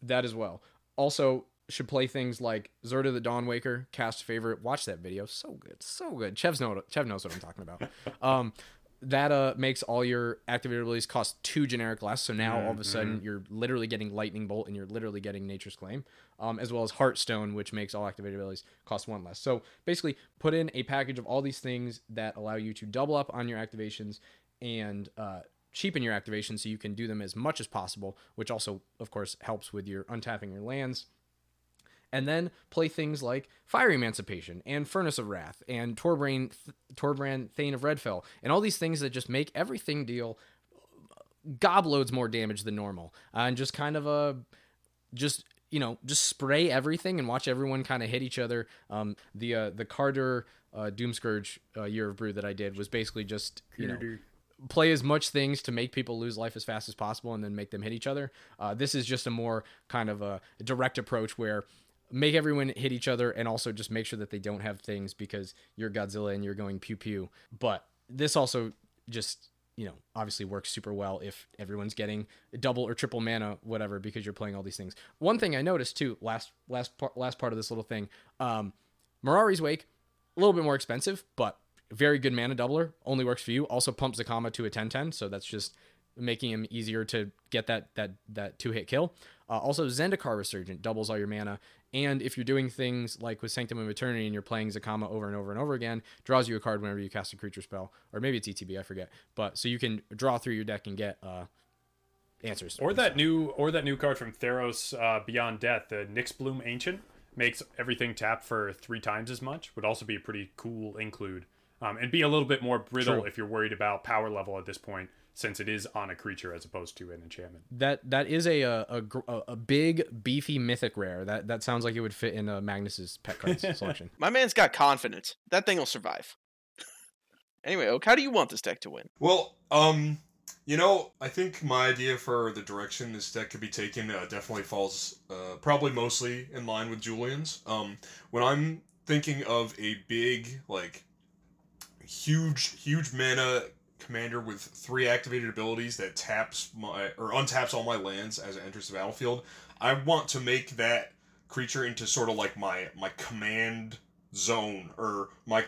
That as well. Also, should play things like Zirda the Dawnwaker, cast favorite. Watch that video. So good. So good. Chev's know Chev knows what I'm talking about. <laughs> Um that uh makes all your activated abilities cost two generic less. So now all of a sudden you're literally getting lightning bolt and you're literally getting nature's claim. Um, as well as Heartstone, which makes all activated abilities cost one less. So basically put in a package of all these things that allow you to double up on your activations and uh cheapen your activations so you can do them as much as possible, which also, of course, helps with your untapping your lands. And then play things like Fiery Emancipation and Furnace of Rath and Torbrain, Torbran Thane of Red Fell and all these things that just make everything deal gobloads more damage than normal uh, and just kind of a just you know just spray everything and watch everyone kind of hit each other um the uh the Kardur uh doomscourge uh, year of brew that i did was basically just you know play as much things to make people lose life as fast as possible and then make them hit each other. Uh, this is just a more kind of a direct approach where make everyone hit each other and also just make sure that they don't have things because you're Godzilla and you're going pew pew. But this also just you know obviously works super well if everyone's getting double or triple mana whatever because you're playing all these things. One thing I noticed too last last part last part of this little thing, um, Mirari's Wake a little bit more expensive, but very good mana doubler. Only works for you. Also pumps Zacama to a 10-10, so that's just making him easier to get that that that two hit kill. Uh, also, Zendikar Resurgent doubles all your mana, and if you're doing things like with Sanctum of Eternity and you're playing Zacama over and over and over again, draws you a card whenever you cast a creature spell, or maybe it's ETB, I forget. But so you can draw through your deck and get uh, answers.
Or that new or that new card from Theros uh, Beyond Death, the Nyxbloom Ancient, makes everything tap for three times as much. Would also be a pretty cool include. Um, and be a little bit more brittle
True.
if you're worried about power level at this point, since it is on a creature as opposed to an enchantment.
That that is a a, a a a big beefy mythic rare. That that sounds like it would fit in uh, Magnus's pet cards <laughs> selection.
My man's got confidence. That thing will survive. <laughs> anyway, Oak, how do you want this deck to win?
Well, um, you know, I think my idea for the direction this deck could be taken uh, definitely falls uh, probably mostly in line with Julian's. Um, when I'm thinking of a big, like, huge, huge mana commander with three activated abilities that taps my or untaps all my lands as it enters the battlefield, I want to make that creature into sort of like my my command zone or my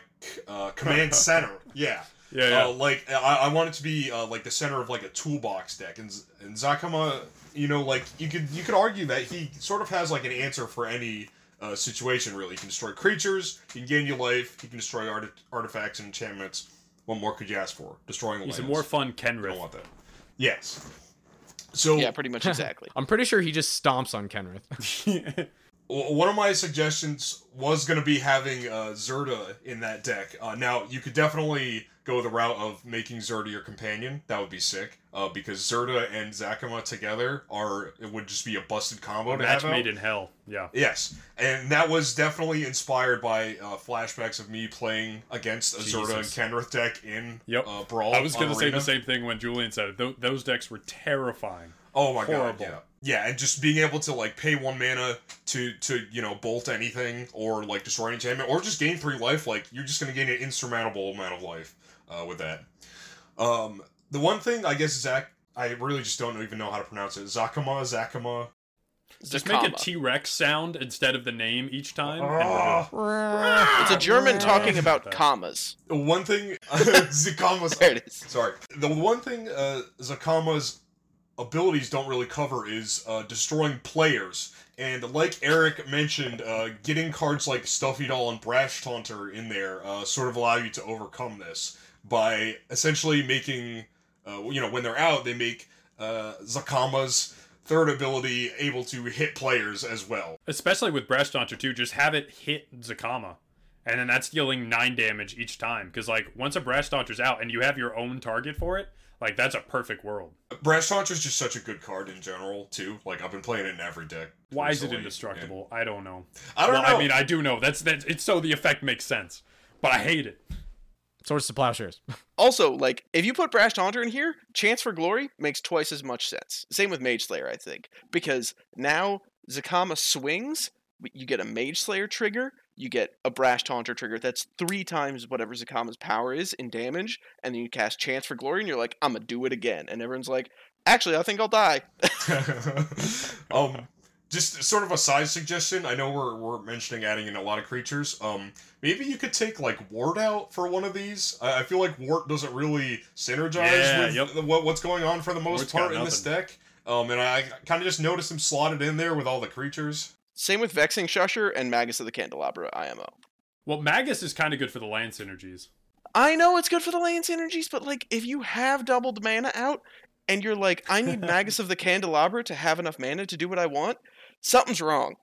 uh, command <laughs> center. Yeah.
Yeah,
Uh, like I, I want it to be uh, like the center of like a toolbox deck, and and Zacama, you know, like you could you could argue that he sort of has like an answer for any uh, situation. Really, he can destroy creatures, he can gain you life, he can destroy art- artifacts and enchantments. What more could you ask for? Destroying
he's a more fun Kenrith.
I don't want that. Yes. So
Yeah, pretty much <laughs> exactly.
I'm pretty sure he just stomps on Kenrith. <laughs>
one of my suggestions was going to be having uh, Zirda in that deck. Uh, now you could definitely go the route of making Zirda your companion. That would be sick. Uh, because Zirda and Zacama together are it would just be a busted combo to
Match
have out.
made in hell. Yeah.
Yes, and that was definitely inspired by uh, flashbacks of me playing against a Zirda and Kenrith deck in
Yep.
uh, Brawl.
I was gonna say the same thing when Julian said it. Th- those decks were terrifying.
Oh my
Horrible.
god, yeah. Yeah, and just being able to like pay one mana to to, you know, bolt anything or like destroy an enchantment or just gain three life, like you're just gonna gain an insurmountable amount of life uh, with that. Um the one thing I guess Zach I really just don't even know how to pronounce it. Zacama, Zacama.
Just make a T Rex sound instead of the name each time. and we're
Ah.
good.
It's a German talking about commas.
One thing <laughs> <laughs> Zacama's
There it is.
Sorry. The one thing uh, Zacama's abilities don't really cover is uh, destroying players. And like Eric mentioned, uh, getting cards like Stuffy Doll and Brash Taunter in there uh, sort of allow you to overcome this by essentially making, uh, you know, when they're out, they make uh, Zacama's third ability able to hit players as well.
Especially with Brash Taunter, too, just have it hit Zacama. And then that's dealing nine damage each time. Because like once a Brash Taunter's out and you have your own target for it, like that's a perfect world.
Brash Taunter is just such a good card in general, too. Like, I've been playing it in every deck.
Why is it
recently,
indestructible? I don't know.
I don't
well,
know.
I mean, I do know. That's that's it's so the effect makes sense, but I hate it.
Swords to plowshares. <laughs>
Also, like, if you put Brash Taunter in here, Chance for Glory makes twice as much sense. Same with Mage Slayer, I think. Because now Zacama swings, you get a Mage Slayer trigger, you get a Brash Taunter trigger that's three times whatever Zacama's power is in damage, and then you cast Chance for Glory, and you're like, I'm gonna do it again. And everyone's like, actually, I think I'll die. <laughs>
um, just sort of a side suggestion. I know we're, we're mentioning adding in a lot of creatures. Um, maybe you could take like Wort out for one of these. I, I feel like Wort doesn't really synergize
Yeah,
with
yep.
the- what, what's going on for the most
Wort's
part in this deck. Um, and I kind of just noticed him slotted in there with all the creatures.
Same with Vexing Shusher and Magus of the Candelabra IMO.
Well, Magus is kind of good for the land synergies.
I know it's good for the land synergies, but like if you have doubled mana out and you're like, I need <laughs> Magus of the Candelabra to have enough mana to do what I want, something's wrong.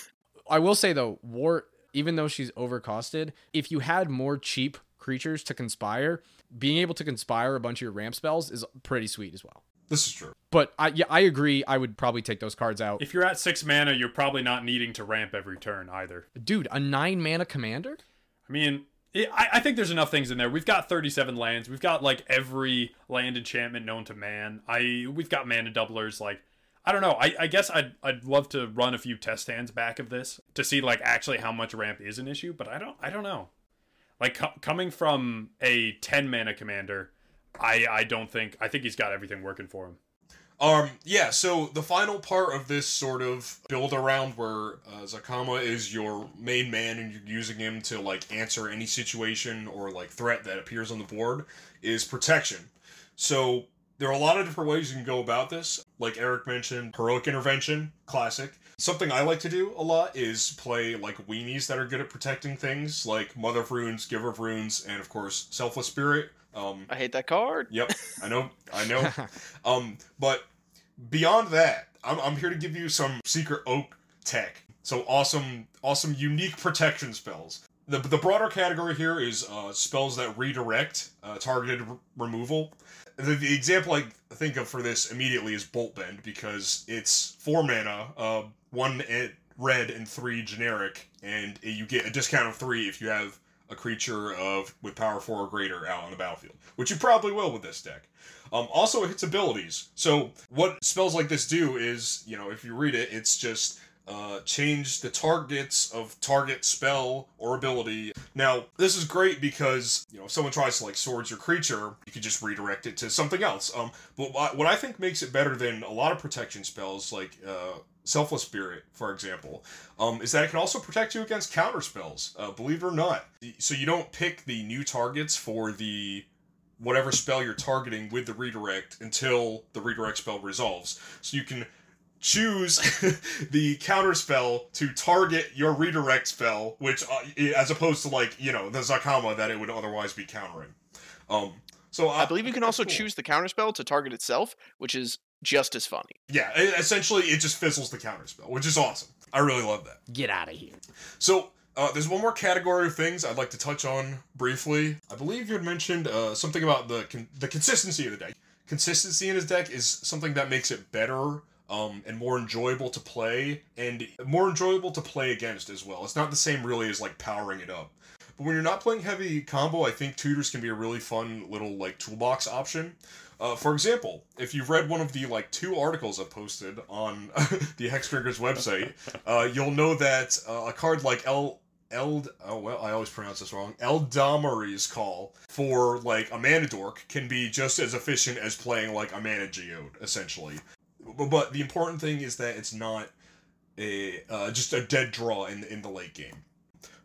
<laughs>
I will say though, Wort, even though she's overcosted, if you had more cheap creatures to conspire, being able to conspire a bunch of your ramp spells is pretty sweet as well.
This is true.
But I yeah, I agree. I would probably take those cards out.
If you're at six mana, you're probably not needing to ramp every turn either.
Dude, a nine mana commander?
I mean, it, I, I think there's enough things in there. We've got 37 lands. We've got like every land enchantment known to man. I we've got mana doublers. Like I don't know. I, I guess I'd I'd love to run a few test hands back of this to see like actually how much ramp is an issue. But I don't I don't know. Like co- coming from a 10 mana commander, I I don't think I think he's got everything working for him.
Um, yeah, so the final part of this sort of build around where uh, Zacama is your main man and you're using him to, like, answer any situation or, like, threat that appears on the board is protection. So there are a lot of different ways you can go about this. Like Eric mentioned, heroic intervention, classic. Something I like to do a lot is play like weenies that are good at protecting things, like Mother of Runes, Giver of Runes, and of course Selfless Spirit. Um,
I hate that card.
Yep, I know, I know. <laughs> um, but beyond that, I'm, I'm here to give you some secret oak tech. So awesome, awesome, unique protection spells. The, the broader category here is uh, spells that redirect uh, targeted r- removal. The, the example I think of for this immediately is Bolt Bend because it's four mana, uh, one e- red and three generic, and you get a discount of three if you have a creature of with power four or greater out on the battlefield, which you probably will with this deck. Um, also, it hits abilities. So what spells like this do is, you know, if you read it, it's just uh, change the targets of target spell or ability. Now, this is great because you know if someone tries to like swords your creature, you can just redirect it to something else. Um, but what I think makes it better than a lot of protection spells, like uh, Selfless Spirit, for example, um, is that it can also protect you against counter spells. Uh, believe it or not, so you don't pick the new targets for the whatever spell you're targeting with the redirect until the redirect spell resolves. So you can choose <laughs> the counter spell to target your redirect spell, which uh, as opposed to like you know the Zacama that it would otherwise be countering. Um, so
I believe you can also
cool.
choose the counterspell to target itself, which is just as funny.
Yeah, it, essentially it just fizzles the counterspell, which is awesome. I really love that.
Get out of here.
So uh, there's one more category of things I'd like to touch on briefly. I believe you had mentioned uh, something about the con- the consistency of the deck. Consistency in his deck is something that makes it better um, and more enjoyable to play, and more enjoyable to play against as well. It's not the same really as like powering it up. But when you're not playing heavy combo, I think tutors can be a really fun little like toolbox option. Uh, for example, if you've read one of the like two articles I posted on <laughs> the Hexdrinkers website, uh, you'll know that uh, a card like El Eld oh well I always pronounce this wrong Eldamari's call for like a mana dork can be just as efficient as playing like a mana geode essentially. But, but the important thing is that it's not a uh, just a dead draw in in the late game.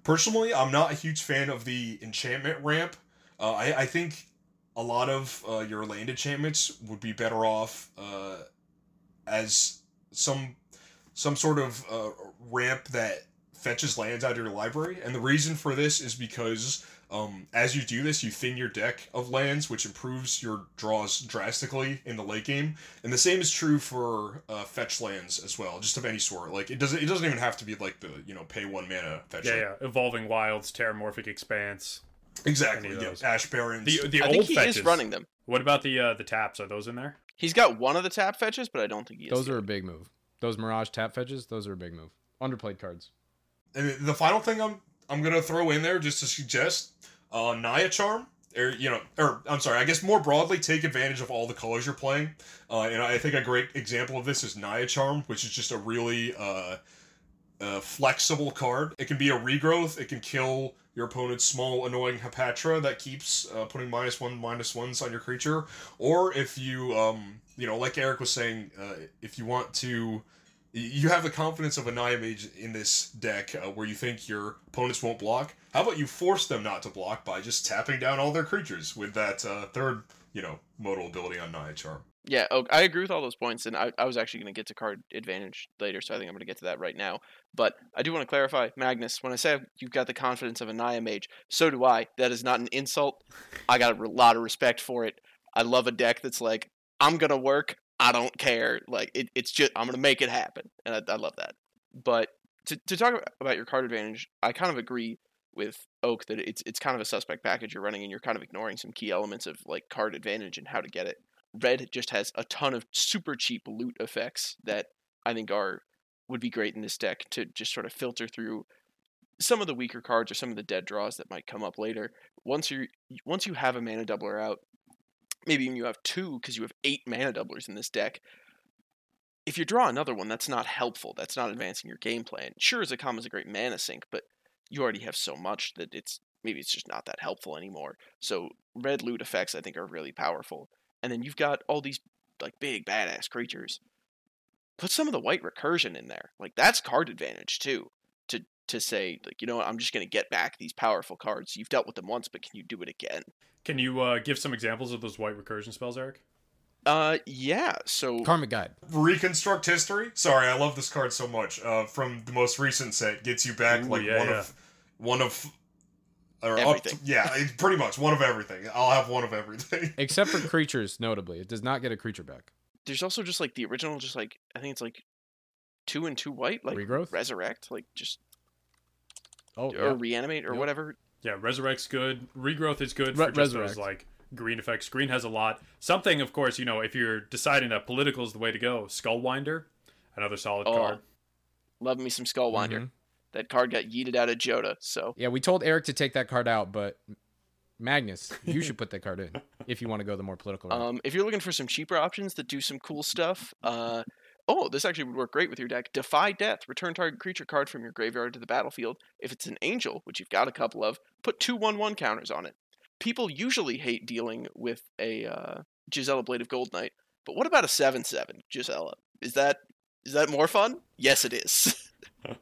Personally, I'm not a huge fan of the enchantment ramp. Uh, I I think a lot of uh, your land enchantments would be better off uh, as some some sort of uh, ramp that fetches lands out of your library. And the reason for this is because um, as you do this, you thin your deck of lands, which improves your draws drastically in the late game. And the same is true for uh, fetch lands as well, just of any sort. Like it doesn't it doesn't even have to be like the you know pay one mana fetch.
Yeah,
land.
yeah. Evolving Wilds, Terramorphic Expanse.
Exactly. Yeah. Ash Barrens.
The the
I
old
think he
fetches.
is running them.
What about the uh, the taps? Are those in there?
He's got one of the tap fetches, but I don't think he is.
Those are a big move. Those Mirage tap fetches, those are a big move. Underplayed cards.
And the final thing I'm I'm gonna throw in there just to suggest, uh, Naya Charm, or you know, or I'm sorry, I guess more broadly, take advantage of all the colors you're playing. Uh, and I think a great example of this is Naya Charm, which is just a really uh, uh, flexible card. It can be a regrowth. It can kill your opponent's small annoying Hapatra that keeps uh, putting minus one minus ones on your creature. Or if you um you know like Eric was saying, uh, if you want to you have the confidence of a Naya Mage in this deck uh, where you think your opponents won't block. How about you force them not to block by just tapping down all their creatures with that uh, third, you know, modal ability on Naya Charm?
Yeah, I agree with all those points, and I, I was actually going to get to card advantage later, so I think I'm going to get to that right now. But I do want to clarify, Magnus, when I say you've got the confidence of a Naya Mage, so do I. That is not an insult. I got a lot of respect for it. I love a deck that's like, I'm going to work, I don't care. Like, it, it's just, I'm going to make it happen, and I, I love that. But to, to talk about your card advantage, I kind of agree with Oak that it's it's kind of a suspect package you're running, and you're kind of ignoring some key elements of like card advantage and how to get it. Red just has a ton of super cheap loot effects that I think are would be great in this deck to just sort of filter through some of the weaker cards or some of the dead draws that might come up later. Once you once you have a mana doubler out, maybe even you have two because you have eight mana doublers in this deck. If you draw another one, that's not helpful. That's not advancing your game plan. Sure, Zacama is a great mana sink, but you already have so much that it's maybe it's just not that helpful anymore. So red loot effects I think are really powerful. And then you've got all these like big badass creatures. Put some of the white recursion in there. Like that's card advantage too. To to say like you know what, I'm just gonna get back these powerful cards. You've dealt with them once, but can you do it again?
Can you uh, give some examples of those white recursion spells, Eric?
Uh, yeah. So
Karmic Guide.
Reconstruct history. Sorry, I love this card so much. Uh, from the most recent set, gets you back
Ooh,
like
yeah,
one
yeah.
of one of or
Everything.
to, yeah, it- pretty much one of everything. I'll have one of everything. <laughs>
Except for creatures, notably. It does not get a creature back.
there's also just like the original, just like I think it's like two and two white, like
Regrowth?
resurrect, like just
Oh,
or
yeah.
reanimate or
Yep.
whatever.
Yeah, Resurrect's good. Regrowth is good
Re-
for just
Resurrect.
those like green effects. Green has a lot. Something, of course, you know, if you're deciding that political is the way to go, Skullwinder, another solid
Oh,
card.
Love me some Skullwinder.
Mhm.
That card got yeeted out of Jodah. so
Yeah, we told Eric to take that card out, but Magnus, you <laughs> should put that card in if you want to go the more political route.
Um, if you're looking for some cheaper options that do some cool stuff, uh, oh, this actually would work great with your deck. Defy Death. Return target creature card from your graveyard to the battlefield. If it's an angel, which you've got a couple of, put two one-one counters on it. People usually hate dealing with a uh, Gisela Blade of Goldnight, but what about a seven-seven Gisela? Is that is that more fun? Yes, it is. <laughs> <laughs>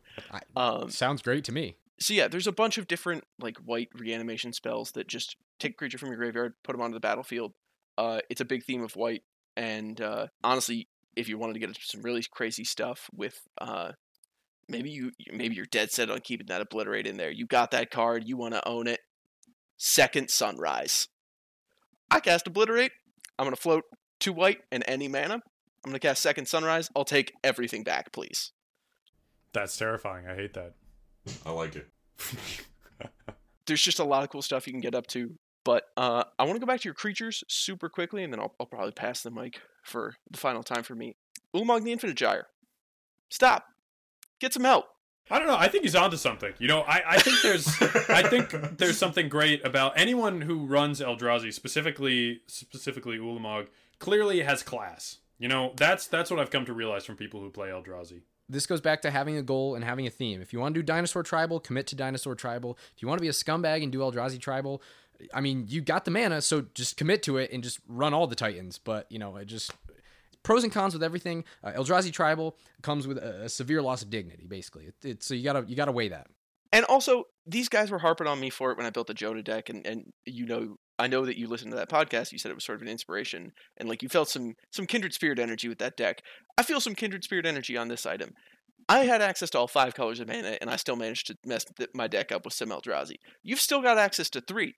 Um,
Sounds great to me.
so yeah, there's a bunch of different like white reanimation spells that just take a creature from your graveyard, put them onto the battlefield. Uh, it's a big theme of white, and uh, honestly, if you wanted to get into some really crazy stuff with, uh, maybe you maybe you're dead set on keeping that obliterate in there. You got that card, you want to own it. Second sunrise. I cast obliterate. I'm gonna float two white and any mana. I'm gonna cast second sunrise. I'll take everything back, please.
That's terrifying. I hate that.
I like it. <laughs>
there's just a lot of cool stuff you can get up to. But uh, I want to go back to your creatures super quickly, and then I'll, I'll probably pass the mic for the final time for me. Ulamog the Infinite Gyre. Stop. Get some help.
I don't know. I think he's onto something. You know, I, I think there's I think there's something great about anyone who runs Eldrazi, specifically specifically Ulamog, clearly has class. You know, that's that's what I've come to realize from people who play Eldrazi.
This goes back to having a goal and having a theme. If you want to do Dinosaur Tribal, commit to Dinosaur Tribal. If you want to be a scumbag and do Eldrazi Tribal, I mean, you got the mana, so just commit to it and just run all the Titans. But, you know, it just pros and cons with everything. Uh, Eldrazi Tribal comes with a, a severe loss of dignity, basically. It, it's so you gotta you gotta weigh that.
And also, these guys were harping on me for it when I built the Jodah deck, and, and you know, I know that you listened to that podcast. You said it was sort of an inspiration, and like you felt some some kindred spirit energy with that deck. I feel some kindred spirit energy on this item. I had access to all five colors of mana, and I still managed to mess th- my deck up with some Eldrazi. You've still got access to three,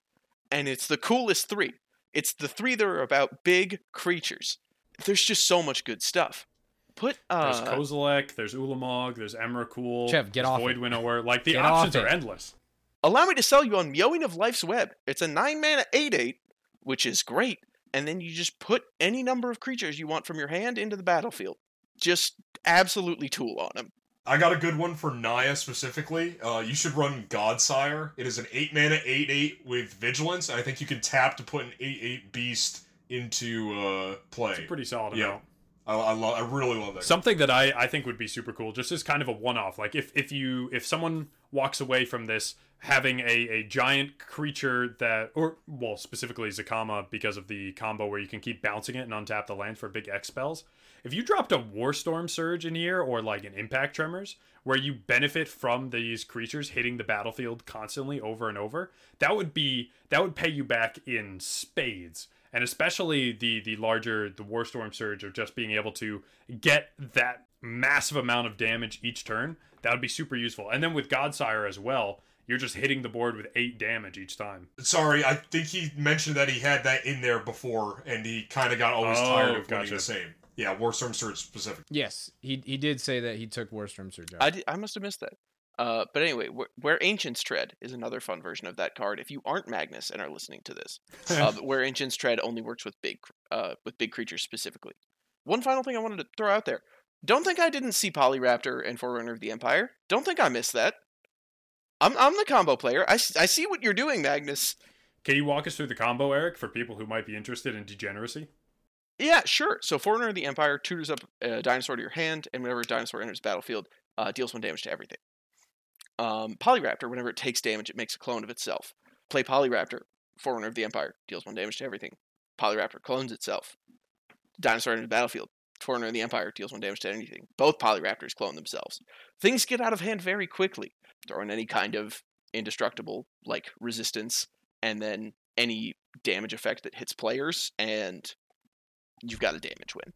and it's the coolest three. It's the three that are about big creatures. There's just so much good stuff. Put
There's
uh,
Kozilek, there's Ulamog, there's Emrakul,
Chev, get
there's
off
Void
it.
Winnower. Like the
Get
options are endless.
Allow me to sell you on Myojin of Life's Web. It's a nine mana eight eight, which is great, and then you just put any number of creatures you want from your hand into the battlefield. Just absolutely tool on them.
I got a good one for Naya specifically. Uh, you should run Godsire. It is an 8 mana 8 8 with Vigilance. and I think you can tap to put an 8 8 beast into uh, play.
It's a pretty solid
Yeah.
amount.
I, I, lo- I really love that.
Something that I, I think would be super cool, just as kind of a one off. Like if, if you if someone walks away from this having a, a giant creature that or well specifically Zacama because of the combo where you can keep bouncing it and untap the land for big X spells. If you dropped a Warstorm Surge in here or like an Impact Tremors, where you benefit from these creatures hitting the battlefield constantly over and over, that would be that would pay you back in spades. And especially the the larger the Warstorm Surge of just being able to get that massive amount of damage each turn, that would be super useful. And then with Godsire as well, you're just hitting the board with eight damage each time.
Sorry, I think he mentioned that he had that in there before, and he kind of got always
Oh,
tired of running
gotcha.
the same. Yeah, Warstorm Surge specific.
Yes, he he did say that he took Warstorm Surge out.
I, di- I must have missed that. Uh, but anyway, wh- where Ancients Tread is another fun version of that card. If you aren't Magnus and are listening to this, uh, <laughs> where Ancients Tread only works with big, uh, with big creatures specifically. One final thing I wanted to throw out there: don't think I didn't see Polyraptor and Forerunner of the Empire. Don't think I missed that. I'm I'm the combo player. I see what you're doing, Magnus.
Can you walk us through the combo, Eric, for people who might be interested in degeneracy?
Yeah, sure. So Forerunner of the Empire tutors up a dinosaur to your hand, and whenever a dinosaur enters the battlefield, uh, deals one damage to everything. Um, Polyraptor, whenever it takes damage, it makes a clone of itself. Play Polyraptor, Forerunner of the Empire, deals one damage to everything. Polyraptor clones itself. Dinosaur in the battlefield. Forerunner of the Empire deals one damage to anything. Both Polyraptors clone themselves. Things get out of hand very quickly. Throw in any kind of indestructible like resistance, and then any damage effect that hits players, and you've got a damage win.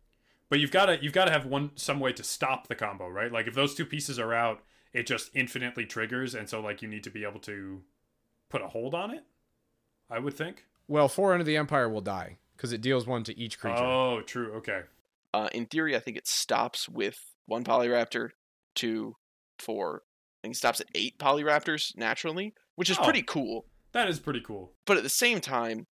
But you've got to you've got to have one some way to stop the combo, right? Like if those two pieces are out, it just infinitely triggers, and so like you need to be able to put a hold on it. I would think.
Well, Forerunner the Empire will die because it deals one to each creature.
Oh, true. Okay.
Uh, in theory, I think it stops with one Polyraptor, two, four. I think it stops at eight Polyraptors naturally, which is
Oh.
pretty cool.
That is pretty cool.
But at the same time,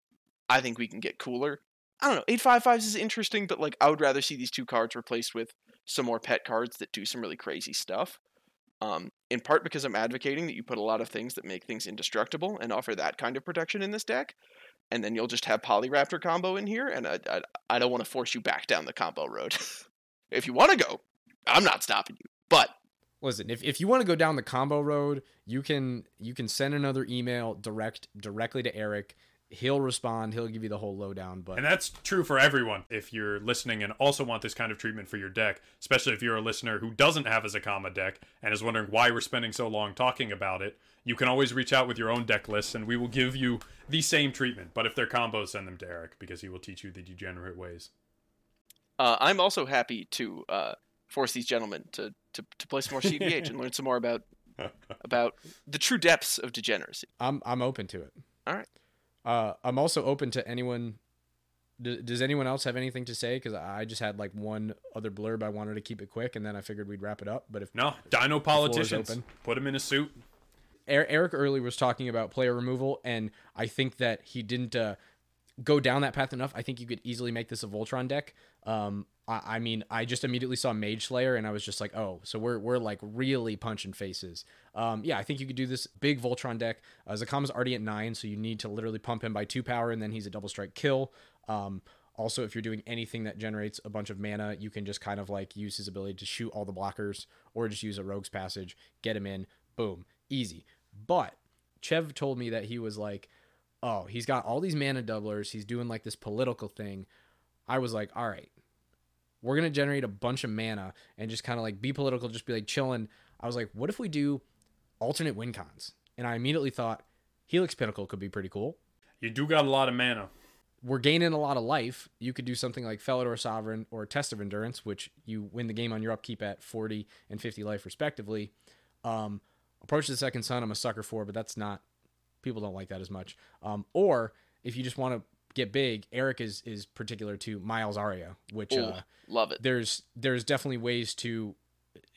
I think we can get cooler. I don't know. Eight five fives is interesting, but like I would rather see these two cards replaced with some more pet cards that do some really crazy stuff. Um, in part because I'm advocating that you put a lot of things that make things indestructible and offer that kind of protection in this deck, and then you'll just have Polyraptor combo in here, and I I, I don't want to force you back down the combo road. <laughs> if you want to go, I'm not stopping you. But
Listen, if, if you want to go down the combo road, you can you can send another email direct directly to Eric. He'll respond. He'll give you the whole lowdown. But
And that's true for everyone. If you're listening and also want this kind of treatment for your deck, especially if you're a listener who doesn't have a Zacama deck and is wondering why we're spending so long talking about it, you can always reach out with your own deck lists and we will give you the same treatment. But if they're combos, send them to Eric because he will teach you the degenerate ways.
Uh, I'm also happy to uh, force these gentlemen to, to, to play some more CDH and <laughs> learn some more about about the true depths of degeneracy.
I'm I'm open to it.
All right.
Uh, I'm also open to anyone. D- does anyone else have anything to say? Because I just had like one other blurb. I wanted to keep it quick, and then I figured we'd wrap it up. But if
No, Dino politicians.
open.
Put him in a suit.
Er- Eric Early was talking about player removal, and I think that he didn't uh, go down that path enough. I think you could easily make this a Voltron deck. Um, I, I mean, I just immediately saw Mage Slayer, and I was just like, oh, so we're we're like really punching faces. Um, yeah, I think you could do this big Voltron deck. Uh, Zacama's already at nine, so you need to literally pump him by two power, and then he's a double strike kill. Um, also, if you're doing anything that generates a bunch of mana, you can just kind of like use his ability to shoot all the blockers, or just use a Rogue's Passage, get him in, boom, easy. But Chev told me that he was like, oh, he's got all these mana doublers. He's doing like this political thing. I was like, all right, we're gonna generate a bunch of mana and just kind of like be political, just be like chilling. I was like, what if we do alternate win cons? And I immediately thought Helix Pinnacle could be pretty cool.
You do got a lot of mana.
We're gaining a lot of life. You could do something like Felidar Sovereign or Test of Endurance, which you win the game on your upkeep at 40 and 50 life respectively. Um, Approach the Second Sun, I'm a sucker for, but that's not people don't like that as much. Um, or if you just want to get big, Eric is is particular to Mayael's Aria, which
Ooh,
uh,
love it.
there's there's definitely ways to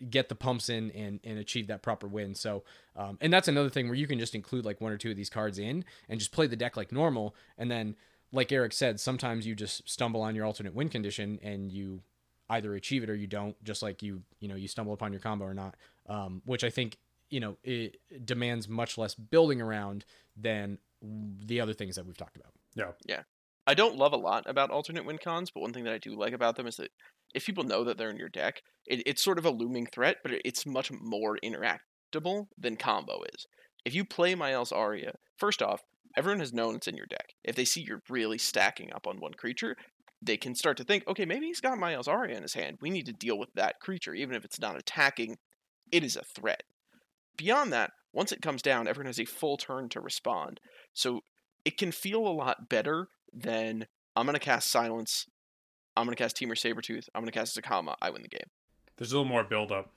get the pumps in and and achieve that proper win. So um, and that's another thing where you can just include like one or two of these cards in and just play the deck like normal, and then like Eric said, sometimes you just stumble on your alternate win condition and you either achieve it or you don't. Just like you you know you stumble upon your combo or not, um, which I think you know it demands much less building around than the other things that we've talked about.
Yeah. Yeah.
I don't love a lot about alternate win cons, but one thing that I do like about them is that if people know that they're in your deck, it, it's sort of a looming threat, but it's much more interactable than combo is. If you play Mayael's Aria, first off, everyone has known it's in your deck. If they see you're really stacking up on one creature, they can start to think, okay, maybe he's got Mayael's Aria in his hand. We need to deal with that creature, even if it's not attacking. It is a threat. Beyond that, once it comes down, everyone has a full turn to respond. So it can feel a lot better than I'm going to cast Silence, I'm going to cast Temur Sabretooth, I'm going to cast Zacama, I win the game.
There's a little more build up.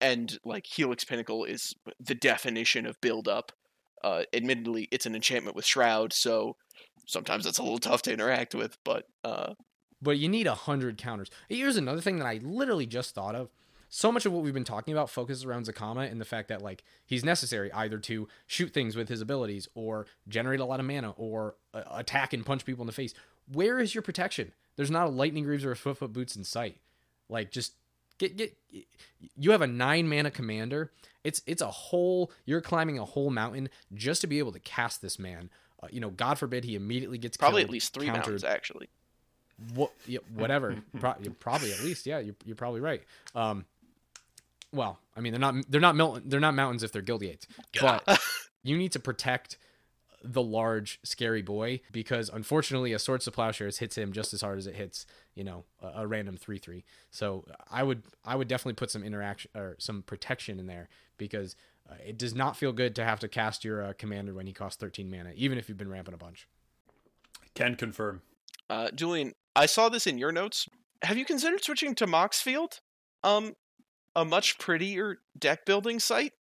And like Helix Pinnacle is the definition of build up. Uh, admittedly, it's an enchantment with Shroud, so sometimes it's a little tough to interact with, but uh,
but you need a hundred counters. Here's another thing that I literally just thought of. So much of what we've been talking about focuses around Zacama and the fact that like he's necessary either to shoot things with his abilities or generate a lot of mana or uh, attack and punch people in the face. Where is your protection? There's not a lightning greaves or a foot foot boots in sight. Like just get get. You have a nine mana commander. It's it's a whole. You're climbing a whole mountain just to be able to cast this man. Uh, you know, God forbid he immediately gets
probably
killed,
at least three
countered.
mountains, actually.
What, yeah, whatever. Pro- probably at least, yeah. You're, you're probably right. Um, well, I mean, they're not they're not mil- they're not mountains if they're guild gates, but <laughs> you need to protect the large scary boy because unfortunately a swords to plowshares hits him just as hard as it hits you know a, a random three three. So I would I would definitely put some interaction or some protection in there because uh, it does not feel good to have to cast your uh, commander when he costs 13 mana, even if you've been ramping a bunch.
Can confirm.
Uh, Julian, I saw this in your notes. Have you considered switching to Moxfield? Um, a much prettier deck building site.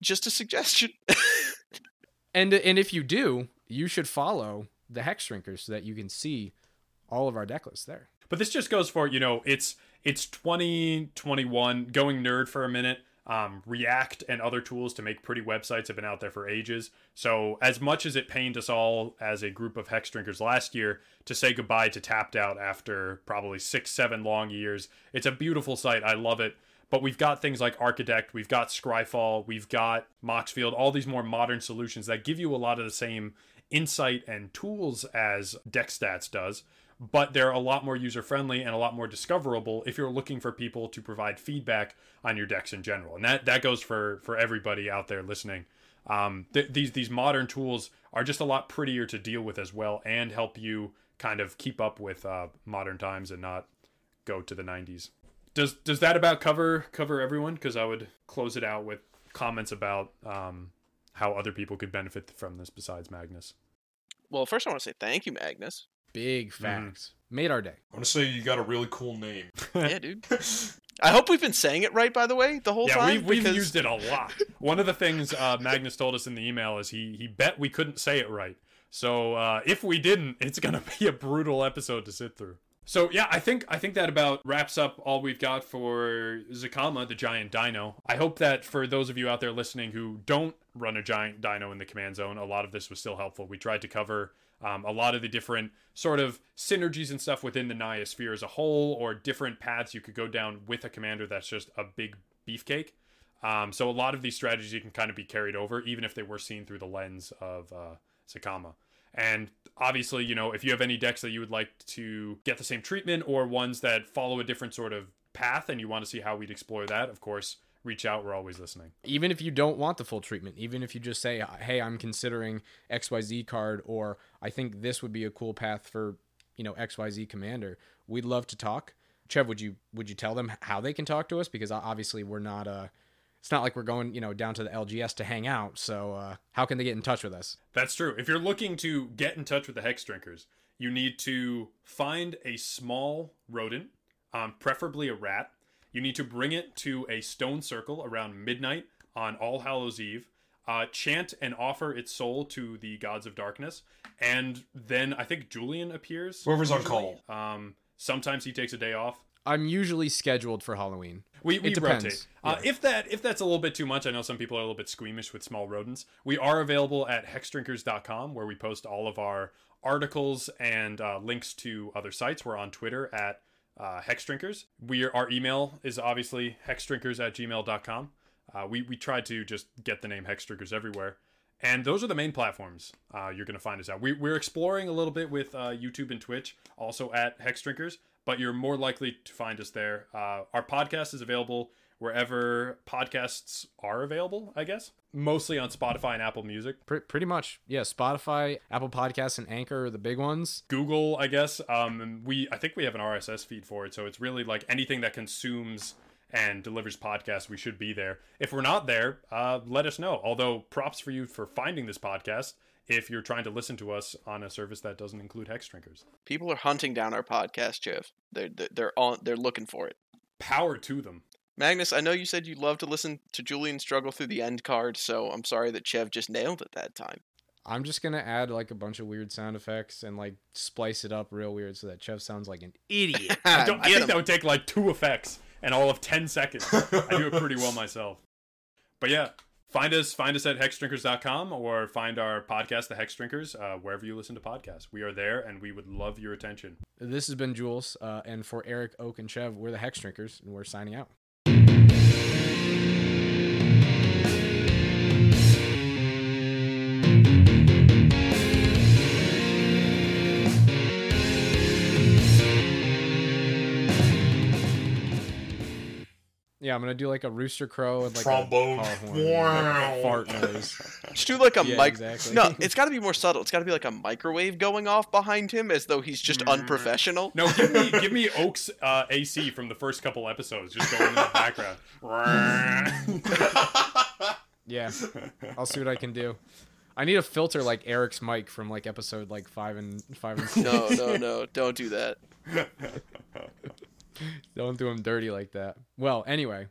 Just a suggestion. <laughs>
and and if you do, you should follow the Hexdrinkers so that you can see all of our deck lists there.
But this just goes for you know it's it's 2021 going nerd for a minute. Um, React and other tools to make pretty websites have been out there for ages. So, as much as it pained us all as a group of hex drinkers last year to say goodbye to Tapped Out after probably six, seven long years, it's a beautiful site. I love it. But we've got things like Archidekt, we've got Scryfall, we've got Moxfield, all these more modern solutions that give you a lot of the same insight and tools as DeckStats does but they're a lot more user friendly and a lot more discoverable if you're looking for people to provide feedback on your decks in general. And that that goes for for everybody out there listening. Um, th- these these modern tools are just a lot prettier to deal with as well, and help you kind of keep up with uh, modern times and not go to the 90s. Does does that about cover cover everyone? Because I would close it out with comments about um, how other people could benefit from this besides Magnus.
Well, first I want to say thank you, Magnus.
Big
Mm-hmm.
facts. Made our day.
I want to say you got a really cool name. <laughs>
yeah, dude. <laughs> I hope we've been saying it right, by the way, the whole
yeah,
time.
we've, we've used it a lot. <laughs> One of the things uh, Magnus told us in the email is he he bet we couldn't say it right. So uh, if we didn't, it's gonna be a brutal episode to sit through. So yeah, I think I think that about wraps up all we've got for Zacama, the giant dino. I hope that for those of you out there listening who don't run a giant dino in the command zone, a lot of this was still helpful. We tried to cover um, a lot of the different sort of synergies and stuff within the Naya sphere as a whole, or different paths you could go down with a commander that's just a big beefcake. Um, so a lot of these strategies can kind of be carried over, even if they were seen through the lens of uh, Zacama. And obviously, you know, if you have any decks that you would like to get the same treatment or ones that follow a different sort of path and you want to see how we'd explore that, of course, reach out. We're always listening.
Even if you don't want the full treatment, even if you just say, "Hey, I'm considering XYZ card," or "I think this would be a cool path for you know XYZ commander," we'd love to talk. Trev, would you would you tell them how they can talk to us? Because obviously we're not uh it's not like we're going you know down to the LGS to hang out. So uh, how can they get in touch with us?
That's true. If you're looking to get in touch with the Hexdrinkers, you need to find a small rodent, um, preferably a rat. You need to bring it to a stone circle around midnight on All Hallows Eve. Uh, chant and offer its soul to the gods of darkness, and then I think Julian appears.
Whoever's on
usually. Um, sometimes he takes a day off.
I'm usually scheduled for Halloween.
We, we
It depends.
rotate. Uh, if that if that's a little bit too much, I know some people are a little bit squeamish with small rodents. We are available at hexdrinkers.com where we post all of our articles and uh, links to other sites. We're on Twitter at uh, hexdrinkers. We are, our email is obviously hexdrinkers at gmail.com. Uh, we we try to just get the name hexdrinkers everywhere. And those are the main platforms uh, you're going to find us at. We, we're exploring a little bit with uh, YouTube and Twitch, also at Hexdrinkers, but you're more likely to find us there. Uh, our podcast is available wherever podcasts are available, I guess. Mostly on Spotify and Apple Music.
Pr- pretty much, yeah. Spotify, Apple Podcasts, and Anchor are the big ones.
Google, I guess. Um, we I think we have an RSS feed for it, so it's really like anything that consumes and delivers podcasts, we should be there. If we're not there, uh, let us know. Although props for you for finding this podcast. If you're trying to listen to us on a service that doesn't include Hexdrinkers,
People are hunting down our podcast, Jeff. They're they're they're on. They're looking for it.
power to them.
Magnus, I know you said you'd love to listen to Julian struggle through the end card, so I'm sorry that Chev just nailed it that time.
I'm just gonna add like a bunch of weird sound effects and like splice it up real weird so that Chev sounds like an idiot. <laughs>
I, don't, I
Get
think
'em.
that would take like two effects and all of 10 seconds. I do it pretty well myself. But yeah, find us find us at hexdrinkers.com or find our podcast, The Hexdrinkers, uh, wherever you listen to podcasts. We are there and we would love your attention.
this has been Jules, uh, and for Eric, Oak, and Chev, we're the Hexdrinkers, and we're signing out. Yeah, I'm gonna do like a rooster crow and like
Trombone. <laughs>
a car horn, and, like, fart noise.
Just do like a
Yeah,
mic.
exactly.
No, <laughs> it's got to be more subtle. It's got to be like a microwave going off behind him, as though he's just unprofessional.
No, give me <laughs> give me Oak's uh, AC from the first couple episodes, just going in the background.
Yeah, I'll see what I can do. I need a filter like Eric's mic from like episode like five and five and six.
No, no, no! Don't do that.
Don't do him dirty like that. Well, anyway,